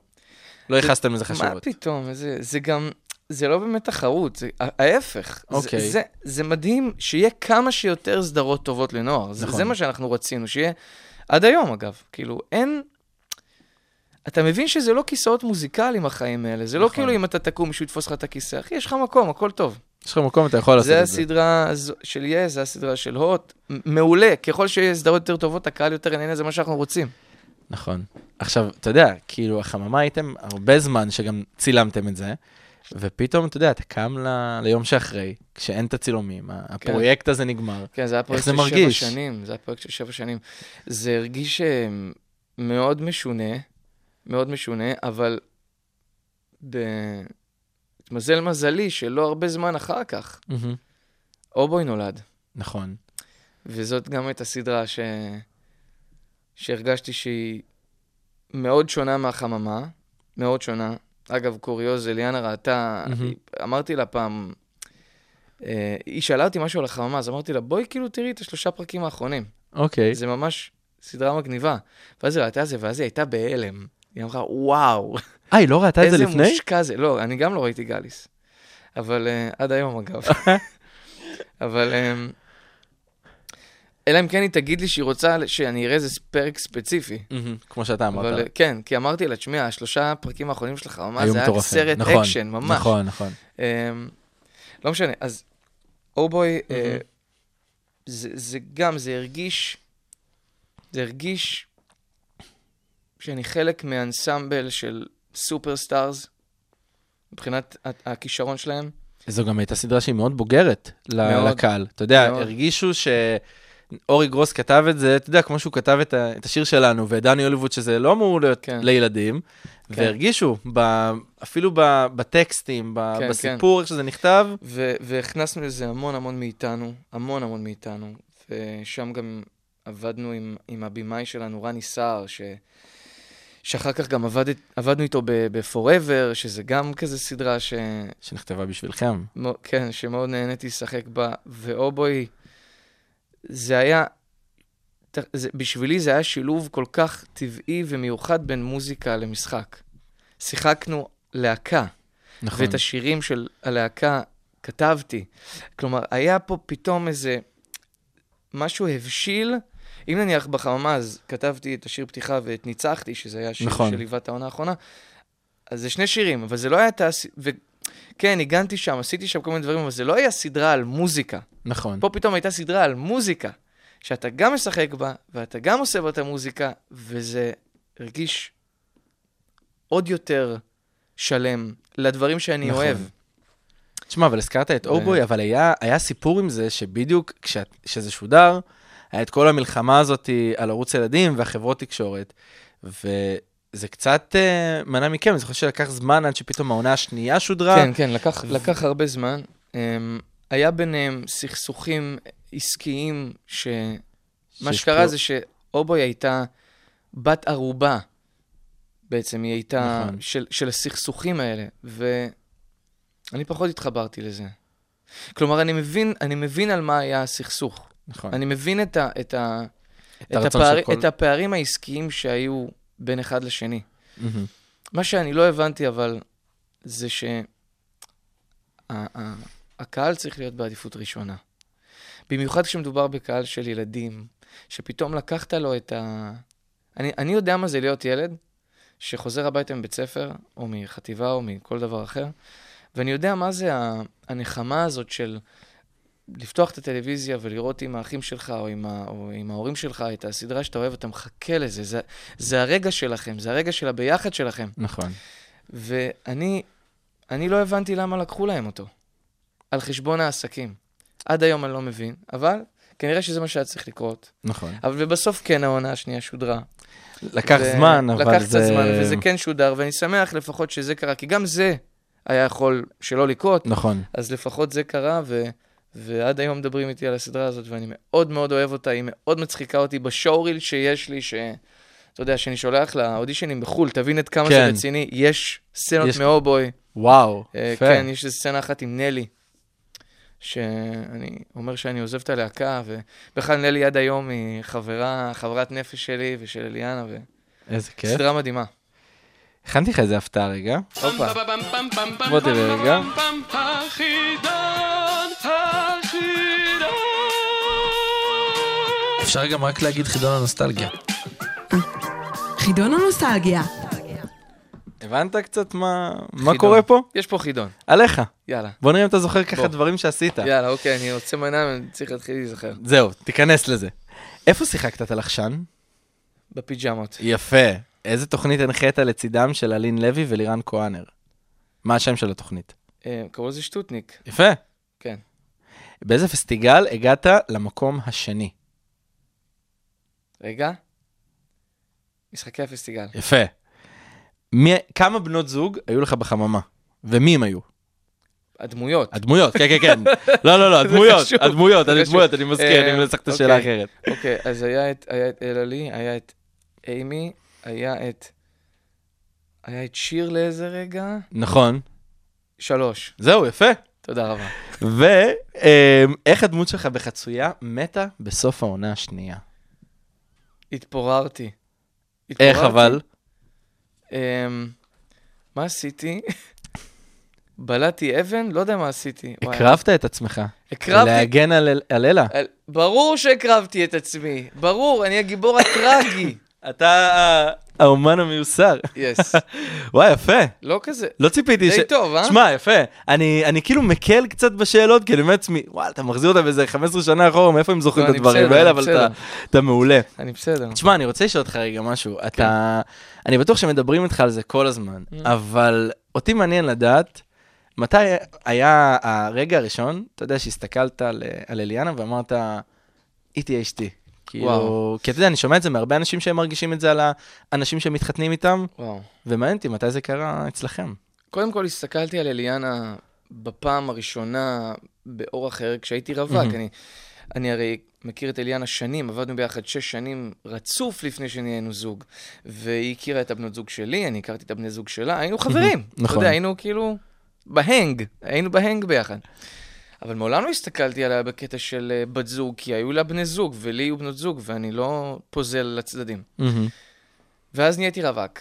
לא ייחסתם לזה מה חשיבות. פתאום? זה, זה גם... זה לא באמת תחרות, זה ההפך. אוקיי. זה, זה, זה מדהים שיהיה כמה שיותר סדרות טובות לנוער. זה, נכון. זה מה שאנחנו רצינו, שיהיה... עד היום, אגב. כאילו, אין... אתה מבין שזה לא כיסאות מוזיקליים, החיים האלה. זה לא נכון. כאילו אם אתה תקום, מישהו יתפוס לך את הכיסא. אחי, יש לך מקום, הכל טוב. יש לך מקום, אתה יכול לעשות זה את זה. הסדרה הזו- של יס, זה הסדרה של הוט. מעולה. ככל שיהיה סדרות יותר טובות, הקהל יותר נהנה, זה מה שאנחנו רוצים. נכון. עכשיו, אתה יודע, כאילו, החממה הייתם הרבה זמן שגם צילמתם את זה, ופתאום, אתה יודע, אתה קם ל... ליום שאחרי, כשאין את הצילומים, ה- הפרויקט הזה נגמר. כן, זה היה פרויקט זה של שבע? שנים. זה היה פרויקט של שבע שנים. זה הרגיש אה, מאוד משונה, מאוד משונה, אבל ב... התמזל מזלי שלא הרבה זמן אחר כך, מהמם. אובוי נולד. נכון. וזאת גם הייתה סדרה ש... שהרגשתי שהיא מאוד שונה מהחממה, מאוד שונה. אגב, קוריוז, אליאנה ראתה, מהמם. אמרתי לה פעם, אה, היא שאלה אותי משהו על החממה, אז אמרתי לה, בואי כאילו תראי את השלושה פרקים האחרונים. אוקיי. זה ממש סדרה מגניבה. ואז היא ראתה את זה, ואז היא הייתה בהלם. היא אמרה, וואו, אה, היא לא ראתה את זה איזה לפני? מושקע זה. לא, אני גם לא ראיתי גליס. אבל אה, עד היום, אגב. אבל... אמ, אלא אם כן היא תגיד לי שהיא רוצה שאני אראה איזה פרק ספציפי. כמו שאתה אמרת. אבל אה, כן, כי אמרתי לה, תשמעי, השלושה הפרקים האחרונים שלך, ממש זה היה. סרט נכון, אקשן, ממש. נכון, נכון. אמ, לא משנה, אז אובוי, אה, מהמם. זה, זה גם, זה הרגיש, זה הרגיש שאני חלק מאנסמבל של superstars, מבחינת הכישרון שלהם. זו גם הייתה סדרה שהיא מאוד בוגרת מאוד, לקהל. אתה יודע, מאוד. הרגישו שאורי גרוס כתב את זה, אתה יודע, כמו שהוא כתב את ה- את השיר שלנו, ודני הוליווד, שזה לא אמור להיות כן. לילדים, כן. והרגישו, ב- אפילו ב- בטקסטים, ב- כן, בסיפור, איך שזה נכתב, ו- והכנסנו לזה המון המון מאיתנו, המון המון מאיתנו, ושם גם עבדנו עם, עם הבמאי שלנו, רני סער, ש... שאחר כך גם עבד, עבדנו איתו ב-Forever, שזה גם כזה סדרה ש... שנכתבה בשבילכם. מו- כן, שמאוד נהניתי לשחק בה, ואובוי, זה היה, זה, בשבילי זה היה שילוב כל כך טבעי ומיוחד בין מוזיקה למשחק. שיחקנו להקה, נכון. ואת השירים של הלהקה כתבתי. כלומר, היה פה פתאום איזה משהו הבשיל. אם נניח בחממה, אז כתבתי את השיר פתיחה ואת ניצחתי, שזה היה שיר נכון. שליווה את העונה האחרונה, אז זה שני שירים, אבל זה לא היה תעש... וכן, ניגנתי שם, עשיתי שם כל מיני דברים, אבל זה לא היה סדרה על מוזיקה. נכון. פה פתאום הייתה סדרה על מוזיקה, שאתה גם משחק בה, ואתה גם עושה בה את המוזיקה, וזה הרגיש עוד יותר שלם לדברים שאני נכון. אוהב. תשמע, אבל הזכרת את אובוי, אבל היה, היה סיפור עם זה שבדיוק כשזה שודר, היה את כל המלחמה הזאת על ערוץ ילדים והחברות תקשורת, וזה קצת uh, מנע מכם, אני זוכר שלקח זמן עד שפתאום העונה השנייה שודרה. כן, כן, לקח, לקח הרבה זמן. Um, היה ביניהם סכסוכים עסקיים, שמה שקרה זה שאובוי הייתה בת ערובה, בעצם, היא הייתה נכון. של, של הסכסוכים האלה, ואני פחות התחברתי לזה. כלומר, אני מבין, אני מבין על מה היה הסכסוך. נכון. אני מבין את, ה, את, ה, את את, הפער, כל... את הפערים העסקיים שהיו בין אחד לשני. מהמם. מה שאני לא הבנתי, אבל, זה שה- ה- הקהל צריך להיות בעדיפות ראשונה. במיוחד כשמדובר בקהל של ילדים, שפתאום לקחת לו את ה... אני, אני יודע מה זה להיות ילד שחוזר הביתה מבית ספר, או מחטיבה, או מכל דבר אחר, ואני יודע מה זה הנחמה הזאת של לפתוח את הטלוויזיה ולראות עם האחים שלך, או עם, ה, או עם ההורים שלך, את הסדרה שאתה אוהב, אתה מחכה לזה. זה, זה הרגע שלכם, זה הרגע של הביחד שלכם. נכון. ואני אני לא הבנתי למה לקחו להם אותו. על חשבון העסקים. עד היום אני לא מבין, אבל כנראה שזה מה שהיה צריך לקרות. נכון. אבל ובסוף כן העונה השנייה שודרה. לקח ו- זמן, אבל זה... לקח קצת זמן, וזה כן שודר, ואני שמח לפחות שזה קרה, כי גם זה היה יכול שלא לקרות, נכון. אז לפחות זה קרה, ו... ועד היום מדברים איתי על הסדרה הזאת, ואני מאוד מאוד אוהב אותה, היא מאוד מצחיקה אותי בשואוריל שיש לי, ש... אתה יודע, שאני שולח לאודישנים בחו"ל, תבין עד כמה כן. זה רציני, יש סצנות יש- מאובוי. וואו, אה, יפה. כן, יש איזו סצנה אחת עם נלי, שאני אומר שאני עוזב את הלהקה, ובכלל נלי עד היום היא חברה, חברת נפש שלי ושל אליאנה, איזה כיף. וסדרה מדהימה. הכנתי לך איזה הפתעה רגע. הופה. בוא תראה רגע. אפשר גם רק להגיד חידון הנוסטלגיה. חידון הנוסטלגיה. הבנת קצת מה מה. קורה פה? יש פה חידון, עליך. יאללה. בוא נראה אם אתה זוכר ככה בוא. דברים שעשית. יאללה, אוקיי, אני רוצה מנה, אני צריך להתחיל להיזכר. זהו, תיכנס לזה. איפה שיחקת את הלחשן? בפיג'מות. יפה. איזה תוכנית הנחית לצידם של אלין לוי ולירן כהנר? מה השם של התוכנית? אה, קראו לזה שטוטניק. יפה. כן. באיזה פסטיגל הגעת למקום השני? רגע. משחקי הפסטיגל. יפה. מי, כמה בנות זוג היו לך בחממה? ומי הם היו? הדמויות. הדמויות, כן, כן, כן. לא, לא, לא, הדמויות. הדמויות, אני. דמויות, אני מזכיר, אה, אני מנסח את השאלה אוקיי. אחרת. אוקיי, אז היה את, היה את אלעלי, היה את אימי, היה את... היה את שיר לאיזה רגע? נכון. שלוש. זהו, יפה. תודה רבה. ואיך הדמות שלך בחצויה מתה בסוף העונה השנייה? התפוררתי. איך התפוררתי. אבל? אמ, מה עשיתי? בלעתי אבן? לא יודע מה עשיתי. הקרבת את עצמך. הקרבתי. להגן על על אלה. על- ברור שהקרבתי את עצמי. ברור, אני הגיבור הטרגי. אתה ה- האומן המיוסר. יס. וואי, יפה. לא כזה. לא ציפיתי ש... די טוב, אה? שמע, יפה. אני, אני כאילו מקל קצת בשאלות, כי אני אומר לעצמי, וואלה, אתה מחזיר אותם איזה 15 שנה אחורה, מאיפה הם זוכרים לא, את אני הדברים האלה, אבל. אתה, אתה מעולה. אני בסדר. תשמע, אני רוצה לשאול אותך רגע משהו. אתה... אני בטוח שמדברים איתך על זה כל הזמן, Mm. אבל אותי מעניין לדעת, מתי היה הרגע הראשון, אתה יודע, שהסתכלת על, על אליאנה ואמרת, היא תהיה אשתי. כאילו, וואו. כי אתה יודע, אני שומע את זה מהרבה אנשים שהם מרגישים את זה על האנשים שמתחתנים איתם, וואו. ומעניין אותי מתי זה קרה אצלכם. קודם כל הסתכלתי על אליאנה בפעם הראשונה באור אחר כשהייתי רווק. אני, אני הרי מכיר את אליאנה שנים, עבדנו ביחד שש שנים רצוף לפני שנהיינו זוג. והיא הכירה את הבנות זוג שלי, אני הכרתי את הבני זוג שלה, היינו חברים. אתה נכון. יודע, היינו כאילו בהנג, היינו בהנג ביחד. אבל מעולם לא הסתכלתי עליה בקטע של אה, בת זוג, כי היו לה בני זוג, ולי היו בנות זוג, ואני לא פוזל לצדדים. מהמם. ואז נהייתי רווק,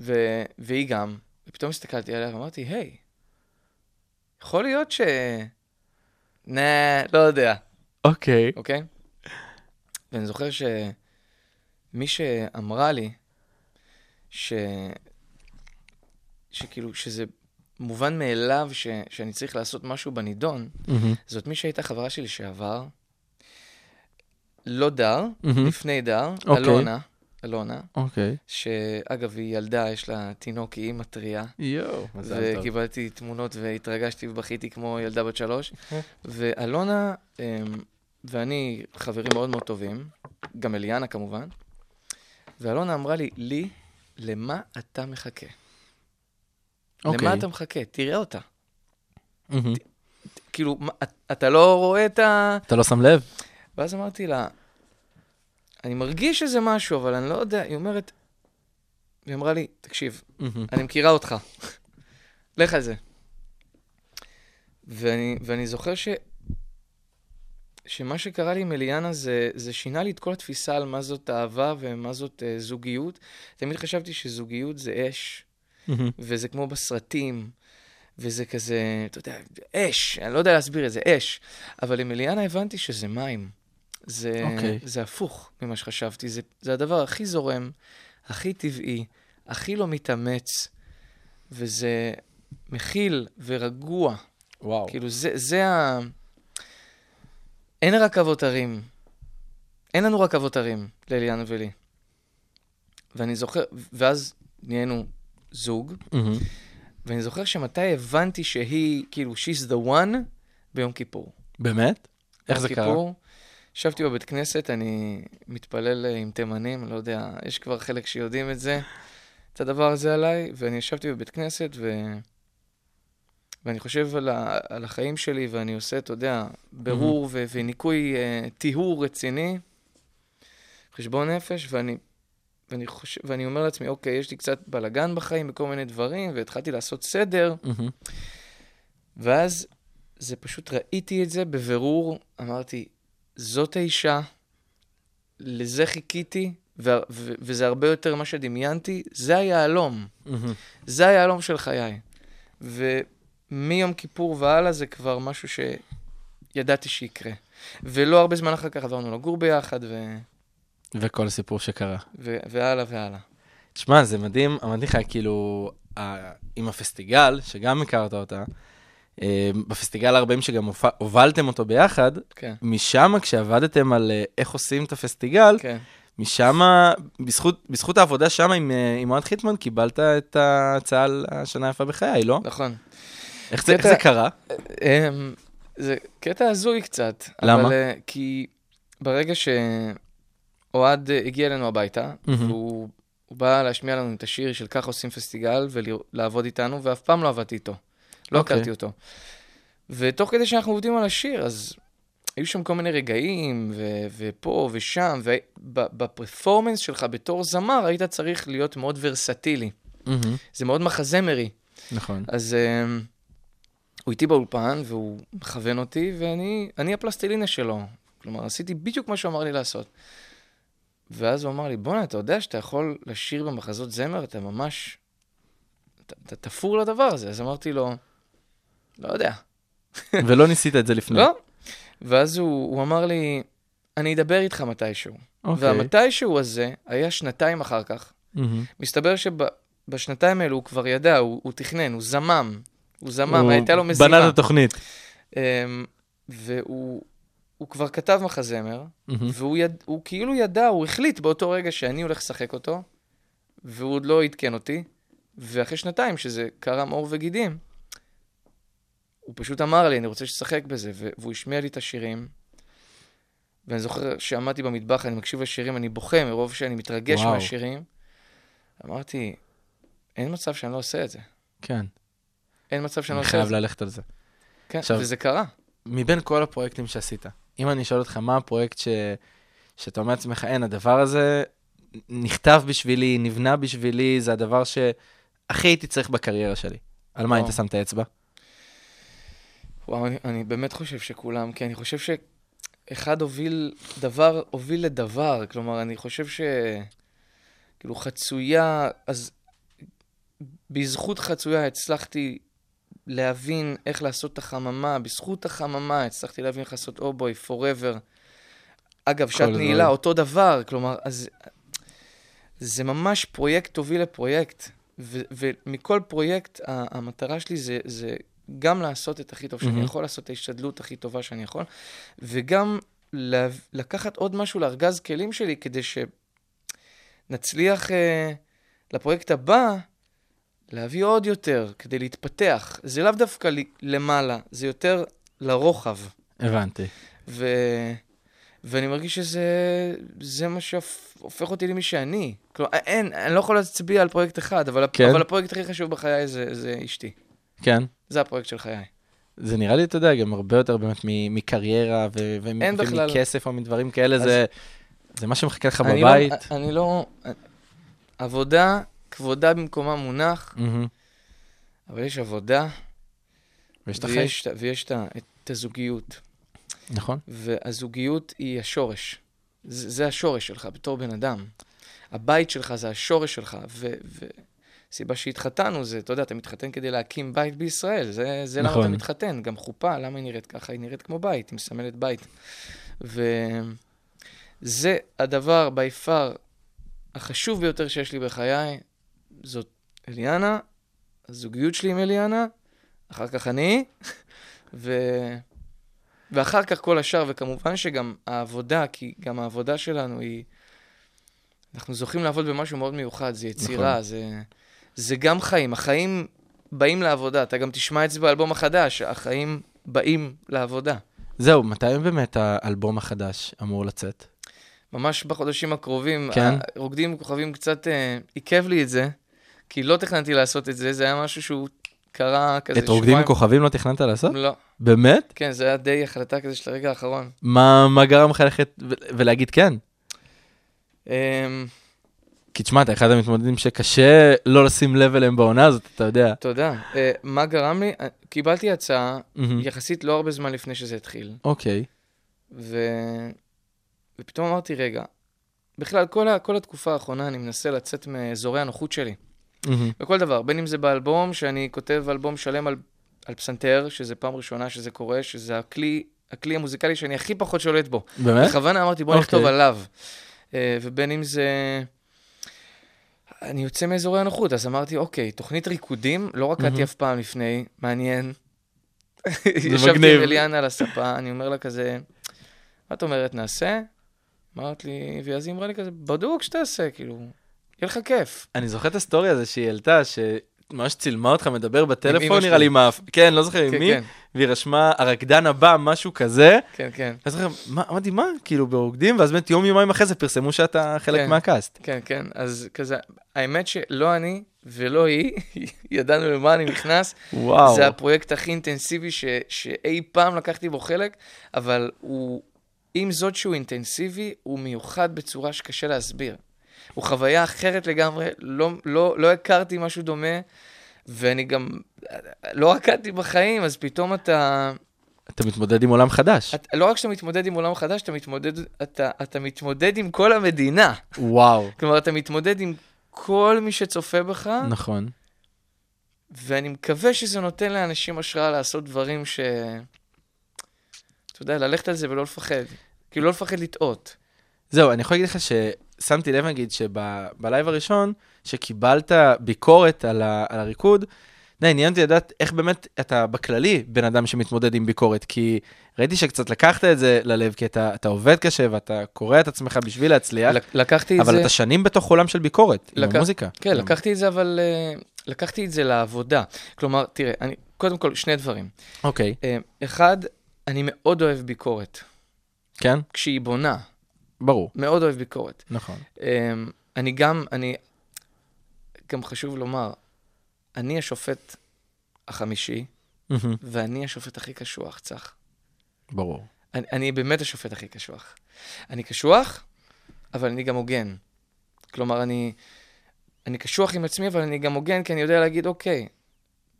ו... והיא גם, ופתאום הסתכלתי עליה ואמרתי, היי, יכול להיות ש... נה, לא יודע, אוקיי. אוקיי? ואני זוכר שמי שאמרה לי ש... שכאילו, שזה מובן מאליו ש... שאני צריך לעשות משהו בנידון, מהמם. זאת מי שהייתה חברה שלי לשעבר, לא דר, מהמם. לפני דר, אוקיי. אלונה, אלונה, אוקיי. שאגב, היא ילדה, יש לה תינוק, היא אימא טריה. יואו, מזל טוב. וקיבלתי תמונות והתרגשתי ובכיתי כמו ילדה בת שלוש. ואלונה אמ, ואני חברים מאוד מאוד טובים, גם אליאנה כמובן. ואלונה אמרה לי, לי, למה אתה מחכה? אוקיי. למה אתה מחכה? תראה אותה. כאילו, מה, אתה לא רואה את ה... אתה לא שם לב? ואז אמרתי לה, אני מרגיש איזה משהו, אבל אני לא יודע. היא אומרת, היא אמרה לי, תקשיב. אני מכירה אותך. לך על זה. ואני, ואני זוכר ש, שמה שקרה לי עם אליאנה זה, זה שינה לי את כל התפיסה על מה זאת אהבה ומה זאת uh, זוגיות. תמיד חשבתי שזוגיות זה אש. וזה כמו בסרטים, וזה כזה, אתה יודע, אש, אני לא יודע להסביר את זה, אש. אבל עם אליאנה הבנתי שזה מים. זה, אוקיי. זה הפוך ממה שחשבתי, זה, זה הדבר הכי זורם, הכי טבעי, הכי לא מתאמץ, וזה מכיל ורגוע. וואו. כאילו, זה, זה ה... אין רכבות הרים. אין לנו רכבות הרים לאליאנה ולי. ואני זוכר, ואז נהיינו זוג, מהמם. ואני זוכר שמתי הבנתי שהיא, כאילו, she's the one, ביום כיפור. באמת? איך זה יום קרה? כיפור, ישבתי בבית כנסת, אני מתפלל אה, עם תימנים, לא יודע, יש כבר חלק שיודעים את זה, את הדבר הזה עליי, ואני ישבתי בבית כנסת, ו... ואני חושב על, ה... על החיים שלי, ואני עושה, אתה יודע, בירור ו... וניקוי, uh, טיהור רציני, חשבון נפש, ואני, ואני, חושב... ואני אומר לעצמי, אוקיי, יש לי קצת בלאגן בחיים בכל מיני דברים, והתחלתי לעשות סדר, מהמם. ואז זה פשוט ראיתי את זה בבירור, אמרתי, זאת האישה, לזה חיכיתי, ו- ו- וזה הרבה יותר ממה שדמיינתי, זה היהלום, מהמם. זה היהלום של חיי. ומיום כיפור והלאה זה כבר משהו שידעתי שיקרה. ולא הרבה זמן אחר כך עברנו לגור ביחד, ו- וכל סיפור שקרה. ו- והלאה והלאה. תשמע, זה מדהים, אמרתי לך, כאילו, ה- עם הפסטיגל, שגם הכרת אותה, אה, בפסטיגל 40 שגם הובלתם אותו ביחד, כן, משם, כשעבדתם על אה, איך עושים את הפסטיגל, כן. משם, בזכות, בזכות העבודה שם עם, אה, עם אוהד חיטמן, קיבלת את ההצעה על השנה היפה בחיי, לא? נכון. איך זה, איך קטע- זה קרה? זה קטע הזוי קצת. למה? אבל, כי ברגע שאוהד אה, הגיע אלינו הביתה, מהמם. והוא הוא בא להשמיע לנו את השיר של ככה עושים פסטיגל ולעבוד איתנו, ואף פעם לא עבדתי איתו. לא אוקיי. הכרתי אותו. ותוך כדי שאנחנו עובדים על השיר, אז היו שם כל מיני רגעים, ו- ופה ושם, ובפרפורמנס שלך בתור זמר, היית צריך להיות מאוד ורסטילי. מהמם, זה מאוד מחזמרי. נכון. אז um, הוא איתי באולפן, והוא מכוון אותי, ואני אני הפלסטלינה שלו. כלומר, עשיתי בדיוק מה שהוא אמר לי לעשות. ואז הוא אמר לי, בואנה, אתה יודע שאתה יכול לשיר במחזות זמר? אתה ממש... אתה, אתה תפור לדבר הזה. אז אמרתי לו, לא יודע. ולא ניסית את זה לפני. לא. ואז הוא, הוא אמר לי, אני אדבר איתך מתישהו. אוקיי. והמתישהו הזה היה שנתיים אחר כך. מהמם. מסתבר שבשנתיים האלו הוא כבר ידע, הוא, הוא תכנן, הוא זמם. הוא זמם, הוא הייתה לו משימה. בנה את התוכנית. אמ, והוא הוא כבר כתב מחזמר, מהמם. והוא יד, הוא כאילו ידע, הוא החליט באותו רגע שאני הולך לשחק אותו, והוא עוד לא עדכן אותי, ואחרי שנתיים, שזה קרם עור וגידים, הוא פשוט אמר לי, אני רוצה שתשחק בזה, והוא השמיע לי את השירים. ואני זוכר שעמדתי במטבח, אני מקשיב לשירים, אני בוכה מרוב שאני מתרגש וואו. מהשירים. אמרתי, אין מצב שאני לא עושה את זה. כן, אין מצב שאני לא אני עושה את חייב זה. ללכת על זה. כן, עכשיו- וזה קרה. מבין כל הפרויקטים שעשית, אם אני אשאל אותך, מה הפרויקט ש... שאתה אומר לעצמך, אין, הדבר הזה נכתב בשבילי, נבנה בשבילי, זה הדבר שהכי הייתי צריך בקריירה שלי. על מה. היית שם את האצבע? וואו, אני, אני באמת חושב שכולם, כי אני חושב שאחד הוביל, דבר הוביל לדבר. כלומר, אני חושב ש... כאילו, חצויה, אז בזכות חצויה הצלחתי להבין איך לעשות את החממה, בזכות החממה הצלחתי להבין איך לעשות אובוי, forever. אגב, שעת. נעילה, אותו דבר, כלומר, אז זה ממש פרויקט הוביל לפרויקט. ו- ומכל פרויקט, המטרה שלי זה, זה גם לעשות את הכי טוב שאני מהמם. יכול, לעשות את ההשתדלות הכי טובה שאני יכול, וגם לה- לקחת עוד משהו לארגז כלים שלי כדי שנצליח אה, לפרויקט הבא להביא עוד יותר, כדי להתפתח. זה לאו דווקא למעלה, זה יותר לרוחב. הבנתי. ו... ואני מרגיש שזה זה מה שהופך אותי למי שאני. כלומר, אין, אני לא יכול להצביע על פרויקט אחד, אבל, כן. אבל הפרויקט הכי חשוב בחיי זה, זה אשתי. כן. זה הפרויקט של חיי. זה נראה לי, אתה יודע, גם הרבה יותר באמת מקריירה ו- ו-. ומכסף או מדברים כאלה, אז- זה, זה מה שמחכה לך אני בבית. לא, אני לא... עבודה, כבודה במקומה מונח, מהמם. אבל יש עבודה, ויש את החיים. ויש, את, הזוגיות. נכון. והזוגיות היא השורש. זה, זה השורש שלך בתור בן אדם. הבית שלך זה השורש שלך. וסיבה שהתחתנו זה, אתה יודע, אתה מתחתן כדי להקים בית בישראל. זה, זה למה נכון. אתה מתחתן. גם חופה, למה היא נראית ככה? היא נראית כמו בית, היא מסמלת בית. וזה הדבר, by far, החשוב ביותר שיש לי בחיי, זאת אליאנה, הזוגיות שלי עם אליאנה, אחר כך אני, ו... ואחר כך כל השאר, וכמובן שגם העבודה, כי גם העבודה שלנו היא... אנחנו זוכים לעבוד במשהו מאוד מיוחד, זה יצירה, נכון. זה, זה גם חיים. החיים באים לעבודה, אתה גם תשמע את זה באלבום החדש, החיים באים לעבודה. זהו, מתי באמת האלבום החדש אמור לצאת? ממש בחודשים הקרובים, כן. רוקדים עם כוכבים קצת אה, עיכב לי את זה, כי לא תכננתי לעשות את זה, זה היה משהו שהוא קרה כזה את רוקדים עם כוכבים לא תכננת לעשות? לא, באמת? כן, זה היה די החלטה כזה של הרגע האחרון. מה מה גרם לך ללכת ולהגיד כן? אמ, כי תשמע, אתה אחד המתמודדים שקשה לא לשים לב אליהם בעונה הזאת, אתה יודע. תודה. אה, מה גרם לי? אה, קיבלתי הצעה מהמם. יחסית לא הרבה זמן לפני שזה התחיל, אוקיי. ו... ופתאום אמרתי, רגע, בכלל, כל, ה... כל התקופה האחרונה אני מנסה לצאת מאזורי הנוחות שלי. מהמם. בכל דבר, בין אם זה באלבום, שאני כותב אלבום שלם על, על פסנתר, שזה פעם ראשונה שזה קורה, שזה הכלי, הכלי המוזיקלי שאני הכי פחות שולט בו. באמת? בכוונה אמרתי, בוא נכתוב אוקיי. עליו. אה, ובין אם זה... אני יוצא מאזורי הנוחות, אז אמרתי, אוקיי, תוכנית ריקודים, לא רקדתי מהמם. אף פעם לפני, מעניין. ישבתי מגניב. עם אליאנה על הספה, אני אומר לה כזה, מה את אומרת, נעשה? אמרת לי, ואז היא אמרה לי כזה, בדוק שתעשה, כאילו, יהיה לך כיף. אני זוכר את הסטורי הזה שהיא העלתה, שממש צילמה אותך מדבר בטלפון, נראה. לי, האף- כן, לא זוכר עם כן, מי, כן, והיא רשמה, הרקדן הבא, משהו כזה. כן, כן, אז זוכר, מה, אמרתי, מה, כאילו, ברוקדים, ואז באמת יום יומיים אחרי זה פרסמו שאתה חלק כן. מהקאסט. כן, כן, אז כזה, האמת שלא אני ולא היא, ידענו למה אני נכנס. וואו. זה הפרויקט הכי אינטנסיבי שאי פעם לקחתי בו חלק, אבל הוא, עם זאת שהוא אינטנסיבי, הוא מיוחד בצורה שקשה להסביר. הוא חוויה אחרת לגמרי, לא, לא, לא הכרתי משהו דומה, ואני גם לא רקדתי בחיים, אז פתאום אתה... אתה מתמודד עם עולם חדש. את, לא רק שאתה מתמודד עם עולם חדש, אתה מתמודד, אתה, אתה מתמודד עם כל המדינה. וואו. כלומר, אתה מתמודד עם כל מי שצופה בך, נכון. ואני מקווה שזה נותן לאנשים השראה לעשות דברים ש... אתה יודע, ללכת על זה ולא לפחד. כאילו, לא לפחד לטעות. זהו, אני יכול להגיד לך ששמתי לב, נגיד, שבלייב הראשון, שקיבלת ביקורת על, ה, על הריקוד, די, עניין אותי לדעת איך באמת אתה בכללי בן אדם שמתמודד עם ביקורת, כי ראיתי שקצת לקחת את זה ללב, כי אתה, אתה עובד קשה ואתה קורע את עצמך בשביל להצליח, לק- לקחתי אבל זה... אתה שנים בתוך עולם של ביקורת, עם לקח- המוזיקה. כן, לקחתי את זה, אבל... אה, לקחתי את זה לעבודה. כלומר, תראה, אני... קודם כל, שני דברים. אוקיי, אה, אחד, אני מאוד אוהב ביקורת. כן? כשהיא בונה, ברור, מאוד אוהב ביקורת. נכון. אמ, אני גם, אני, גם חשוב לומר, אני השופט החמישי, מהמם, ואני השופט הכי קשוח, צח. ברור. אני, אני באמת השופט הכי קשוח. אני קשוח, אבל אני גם הוגן. כלומר, אני, אני קשוח עם עצמי, אבל אני גם הוגן, כי אני יודע להגיד, אוקיי,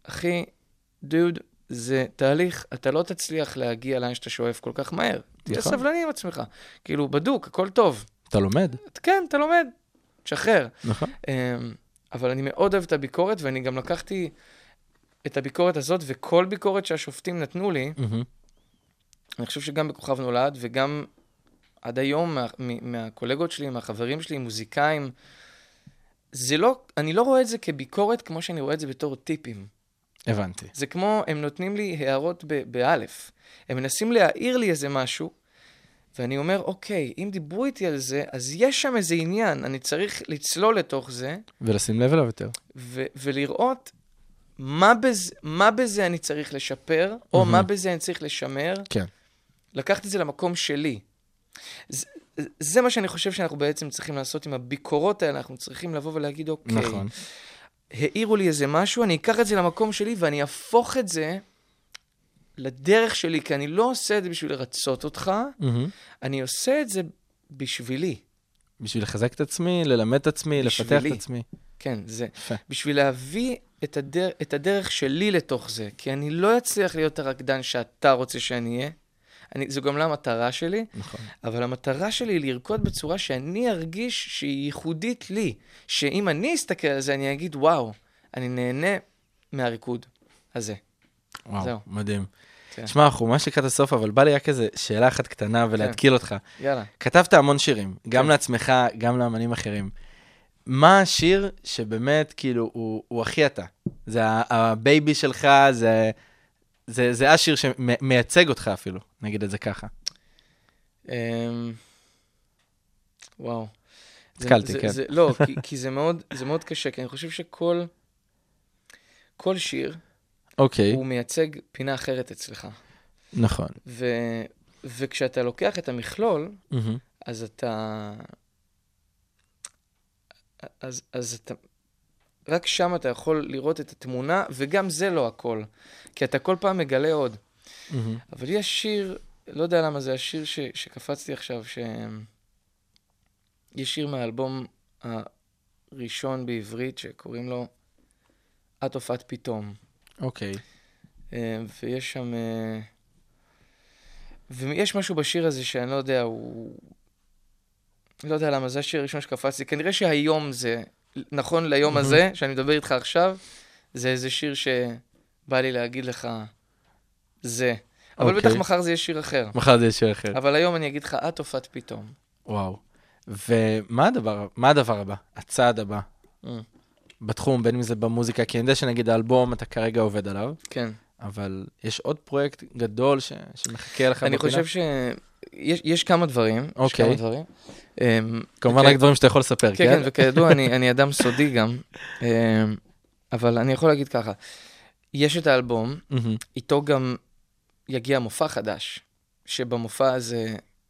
אחי, דוד, זה תהליך, אתה לא תצליח להגיע לאן שאתה שואף כל כך מהר. תהיה. סבלני עם עצמך. כאילו, בדוק, הכל טוב. אתה לומד, כן, אתה לומד, תשחרר. נכון? אמ, אבל אני מאוד אוהב את הביקורת, ואני גם לקחתי את הביקורת הזאת, וכל ביקורת שהשופטים נתנו לי. אני חושב שגם בכוכב נולד, וגם עד היום מה, מהקולגות שלי, מהחברים שלי, מוזיקאים, זה לא, אני לא רואה את זה כביקורת כמו שאני רואה את זה בתור טיפים. הבנתי. זה כמו, הם נותנים לי הערות ב- באלף. הם מנסים להעיר לי איזה משהו, ואני אומר, אוקיי, אם דיברו איתי על זה, אז יש שם איזה עניין, אני צריך לצלול לתוך זה, ולשים לב אליו יותר. ו- ולראות מה, בז- מה בזה אני צריך לשפר, או מהמם. מה בזה אני צריך לשמר. כן. לקחת את זה למקום שלי. זה, זה מה שאני חושב שאנחנו בעצם צריכים לעשות עם הביקורות האלה, אנחנו צריכים לבוא ולהגיד, אוקיי, נכון. העירו לי איזה משהו, אני אקח את זה למקום שלי ואני אהפוך את זה לדרך שלי, כי אני לא עושה את זה בשביל לרצות אותך, מהמם. אני עושה את זה בשבילי. בשביל לחזק את עצמי, ללמד את עצמי, לפתח בשבילי. את עצמי. כן, זה. בשביל להביא את, הדר, את הדרך שלי לתוך זה, כי אני לא אצליח להיות הרקדן שאתה רוצה שאני אהיה. אני, זו גם לא המטרה שלי, נכון. אבל המטרה שלי היא לרקוד בצורה שאני ארגיש שהיא ייחודית לי. שאם אני אסתכל על זה, אני אגיד, וואו, אני נהנה מהריקוד הזה. וואו, זהו. מדהים. כן. שמע, אנחנו ממש לקראת הסוף, אבל בא לי רק איזה שאלה אחת קטנה ולהתקיל אותך. יאללה. כתבת המון שירים, גם כן. לעצמך, גם לאמנים אחרים. מה השיר שבאמת, כאילו, הוא, הוא הכי אתה? זה הבייבי שלך, זה, זה, זה השיר שמייצג אותך אפילו, נגיד את זה ככה. אמ, וואו. זה- נתקעתי, זה- כן. זה- לא, כי, כי זה, מאוד, זה מאוד קשה, כי אני חושב שכל כל שיר, אוקיי, הוא מייצג פינה אחרת אצלך. נכון. ו, וכשאתה לוקח את המכלול, מהמם. אז אתה... אז, אז אתה... רק שם אתה יכול לראות את התמונה, וגם זה לא הכל. כי אתה כל פעם מגלה עוד. מהמם. אבל יש שיר, לא יודע למה זה השיר ש, שקפצתי עכשיו, ש... יש שיר מהאלבום הראשון בעברית שקוראים לו את הופעת פתאום. אוקיי. אה, ויש שם... אה, ויש משהו בשיר הזה שאני לא יודע, הוא... לא יודע למה, זה השיר הראשון שקפצתי. כנראה שהיום זה, נכון ליום הזה, שאני מדבר איתך עכשיו, זה איזה שיר שבא לי להגיד לך, זה. אבל אוקיי. בטח מחר זה יהיה שיר אחר. מחר זה יהיה שיר אחר. אבל היום אני אגיד לך, את הופעת פתאום. וואו. ומה הדבר, הדבר הבא? הצעד הבא? Mm. בתחום, בין אם זה במוזיקה, כי אני יודע שנגיד האלבום, אתה כרגע עובד עליו, כן. אבל יש עוד פרויקט גדול ש... שמחכה לך אני בפינה? חושב שיש יש כמה דברים. יש אוקיי. כמה דברים. אמ, כמובן וכ- רק דברים שאתה יכול לספר, כן, כן, וכידוע, אני, אני אדם סודי גם, אמ, אבל אני יכול להגיד ככה, יש את האלבום. איתו גם יגיע מופע חדש, שבמופע הזה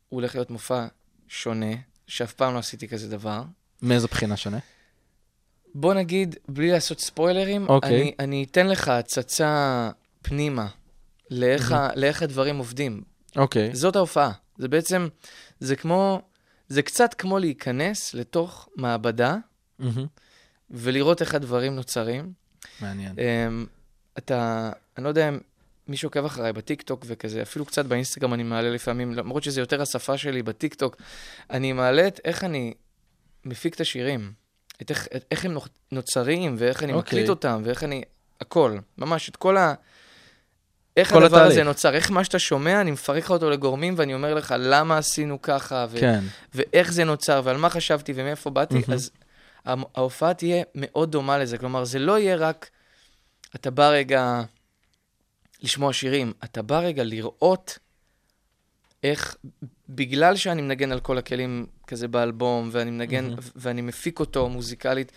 הוא הולך להיות מופע שונה, שאף פעם לא עשיתי כזה דבר. מאיזו בחינה שונה? בוא נגיד, בלי לעשות ספוילרים, אוקיי. אני, אני אתן לך הצצה פנימה לאיך, ה, לאיך הדברים עובדים. אוקיי. זאת ההופעה. זה בעצם, זה כמו, זה קצת כמו להיכנס לתוך מעבדה מהמם. ולראות איך הדברים נוצרים. מעניין. Um, אתה, אני לא יודע אם מי שעוקב אחריי בטיקטוק וכזה, אפילו קצת באינסטגרם אני מעלה לפעמים, למרות שזה יותר השפה שלי בטיקטוק, אני מעלה את איך אני מפיק את השירים, את איך, את, איך הם נוצרים, ואיך אני אוקיי. מקליט אותם, ואיך אני, הכל, ממש, את כל ה... איך כל הדבר התהליך. הזה נוצר, איך מה שאתה שומע, אני מפרק לך אותו לגורמים, ואני אומר לך למה עשינו ככה, ו- כן. ואיך זה נוצר, ועל מה חשבתי, ומאיפה באתי, מהמם. אז ההופעה תהיה מאוד דומה לזה. כלומר, זה לא יהיה רק, אתה בא רגע לשמוע שירים, אתה בא רגע לראות איך, בגלל שאני מנגן על כל הכלים כזה באלבום, ואני מנגן. ו- ואני מפיק אותו מוזיקלית,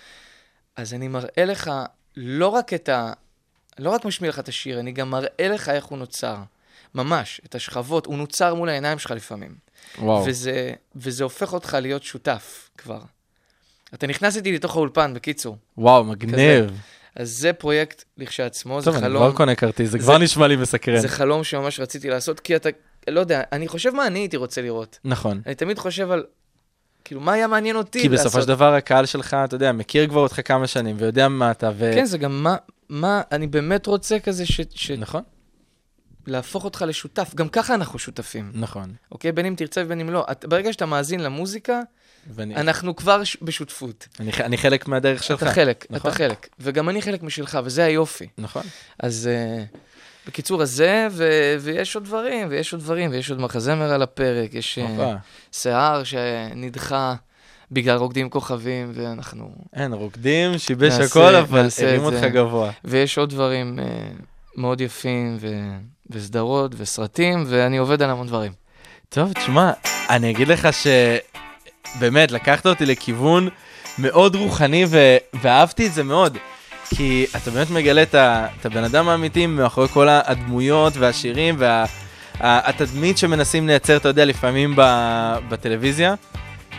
אז אני מראה לך לא רק את ה... לא רק משמיע לך את השיר, אני גם מראה לך איך הוא נוצר. ממש, את השכבות, הוא נוצר מול העיניים שלך לפעמים. וואו. וזה, וזה הופך אותך להיות שותף כבר. אתה נכנס איתי לתוך האולפן, בקיצור. וואו, מגניב. אז זה פרויקט לכשעצמו, זה טוב, אני חלום, כבר קונה כרטיס, זה זה- כבר נשמע לי מסקרן. זה חלום שממש רציתי לעשות, כי אתה, לא יודע, אני חושב מה אני הייתי רוצה לראות. נכון. אני תמיד חושב על, כאילו, מה היה מעניין אותי כי בסופו לעשות? של דבר הקהל שלך, אתה יודע, מכיר כבר אותך כמה שנים ויודע מה אתה, ו... כן, זה גם מה, מה, אני באמת רוצה כזה ש... ש... נכון, להפוך אותך לשותף. גם ככה אנחנו שותפים, נכון. אוקיי? בין אם תרצה ובין אם לא. את, ברגע שאתה מאזין למוזיקה, ואני אנחנו כבר ש... בשותפות. אני, ח- אני חלק מהדרך שלך. אתה חלק, נכון. אתה חלק. וגם אני חלק משלך, וזה היופי. נכון. אז uh, בקיצור, אז זה, ו... ויש עוד דברים, ויש עוד דברים, ויש עוד מחזמר על הפרק, יש uh. שיער שנדחה בגלל רוקדים כוכבים, ואנחנו... אין, רוקדים, שיבש נעשה- הכל, אבל הרים אותך. גבוה. ויש עוד דברים uh, מאוד יפים, ו... וסדרות, וסרטים, ואני עובד על המון דברים. טוב, תשמע, אני אגיד לך שבאמת, לקחת אותי לכיוון מאוד רוחני, ו... ואהבתי את זה מאוד. כי אתה באמת מגלה את, ה... את הבן אדם האמיתי מאחורי כל הדמויות והשירים והתדמית שמנסים לייצר, אתה יודע, לפעמים ב... בטלוויזיה,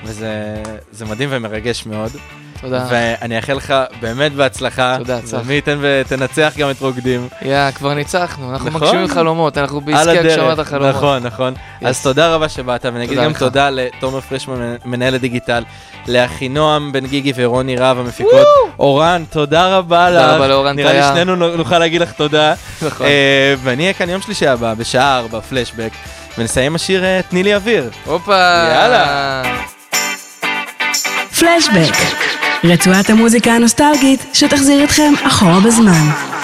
וזה זה מדהים ומרגש מאוד. תודה. ואני אאחל לך באמת בהצלחה. תודה, צח. ומי ייתן ותנצח גם את רוקדים. יא, כבר ניצחנו, אנחנו נכון. מגשימים חלומות, אנחנו בעסקי הגשמת. החלומות. נכון, נכון. אז תודה רבה שבאת, ונגיד תודה גם לך. תודה לתומר פרשמן, מנהל הדיגיטל, לאחינועם בן גיגי ורוני רהב המפיקות. אורן, תודה רבה לך. תודה רבה לאורן נראה לי. שנינו נו- נוכל להגיד לך תודה. נכון. אה, ואני אהיה כאן יום שלישי הבא, בשעה 4, פלשבק, ונסיים השיר אה, תני לי אוויר. הופה. יאללה. פלשבק, רצועת המוזיקה הנוסטלגית שתחזיר אתכם אחורה בזמן.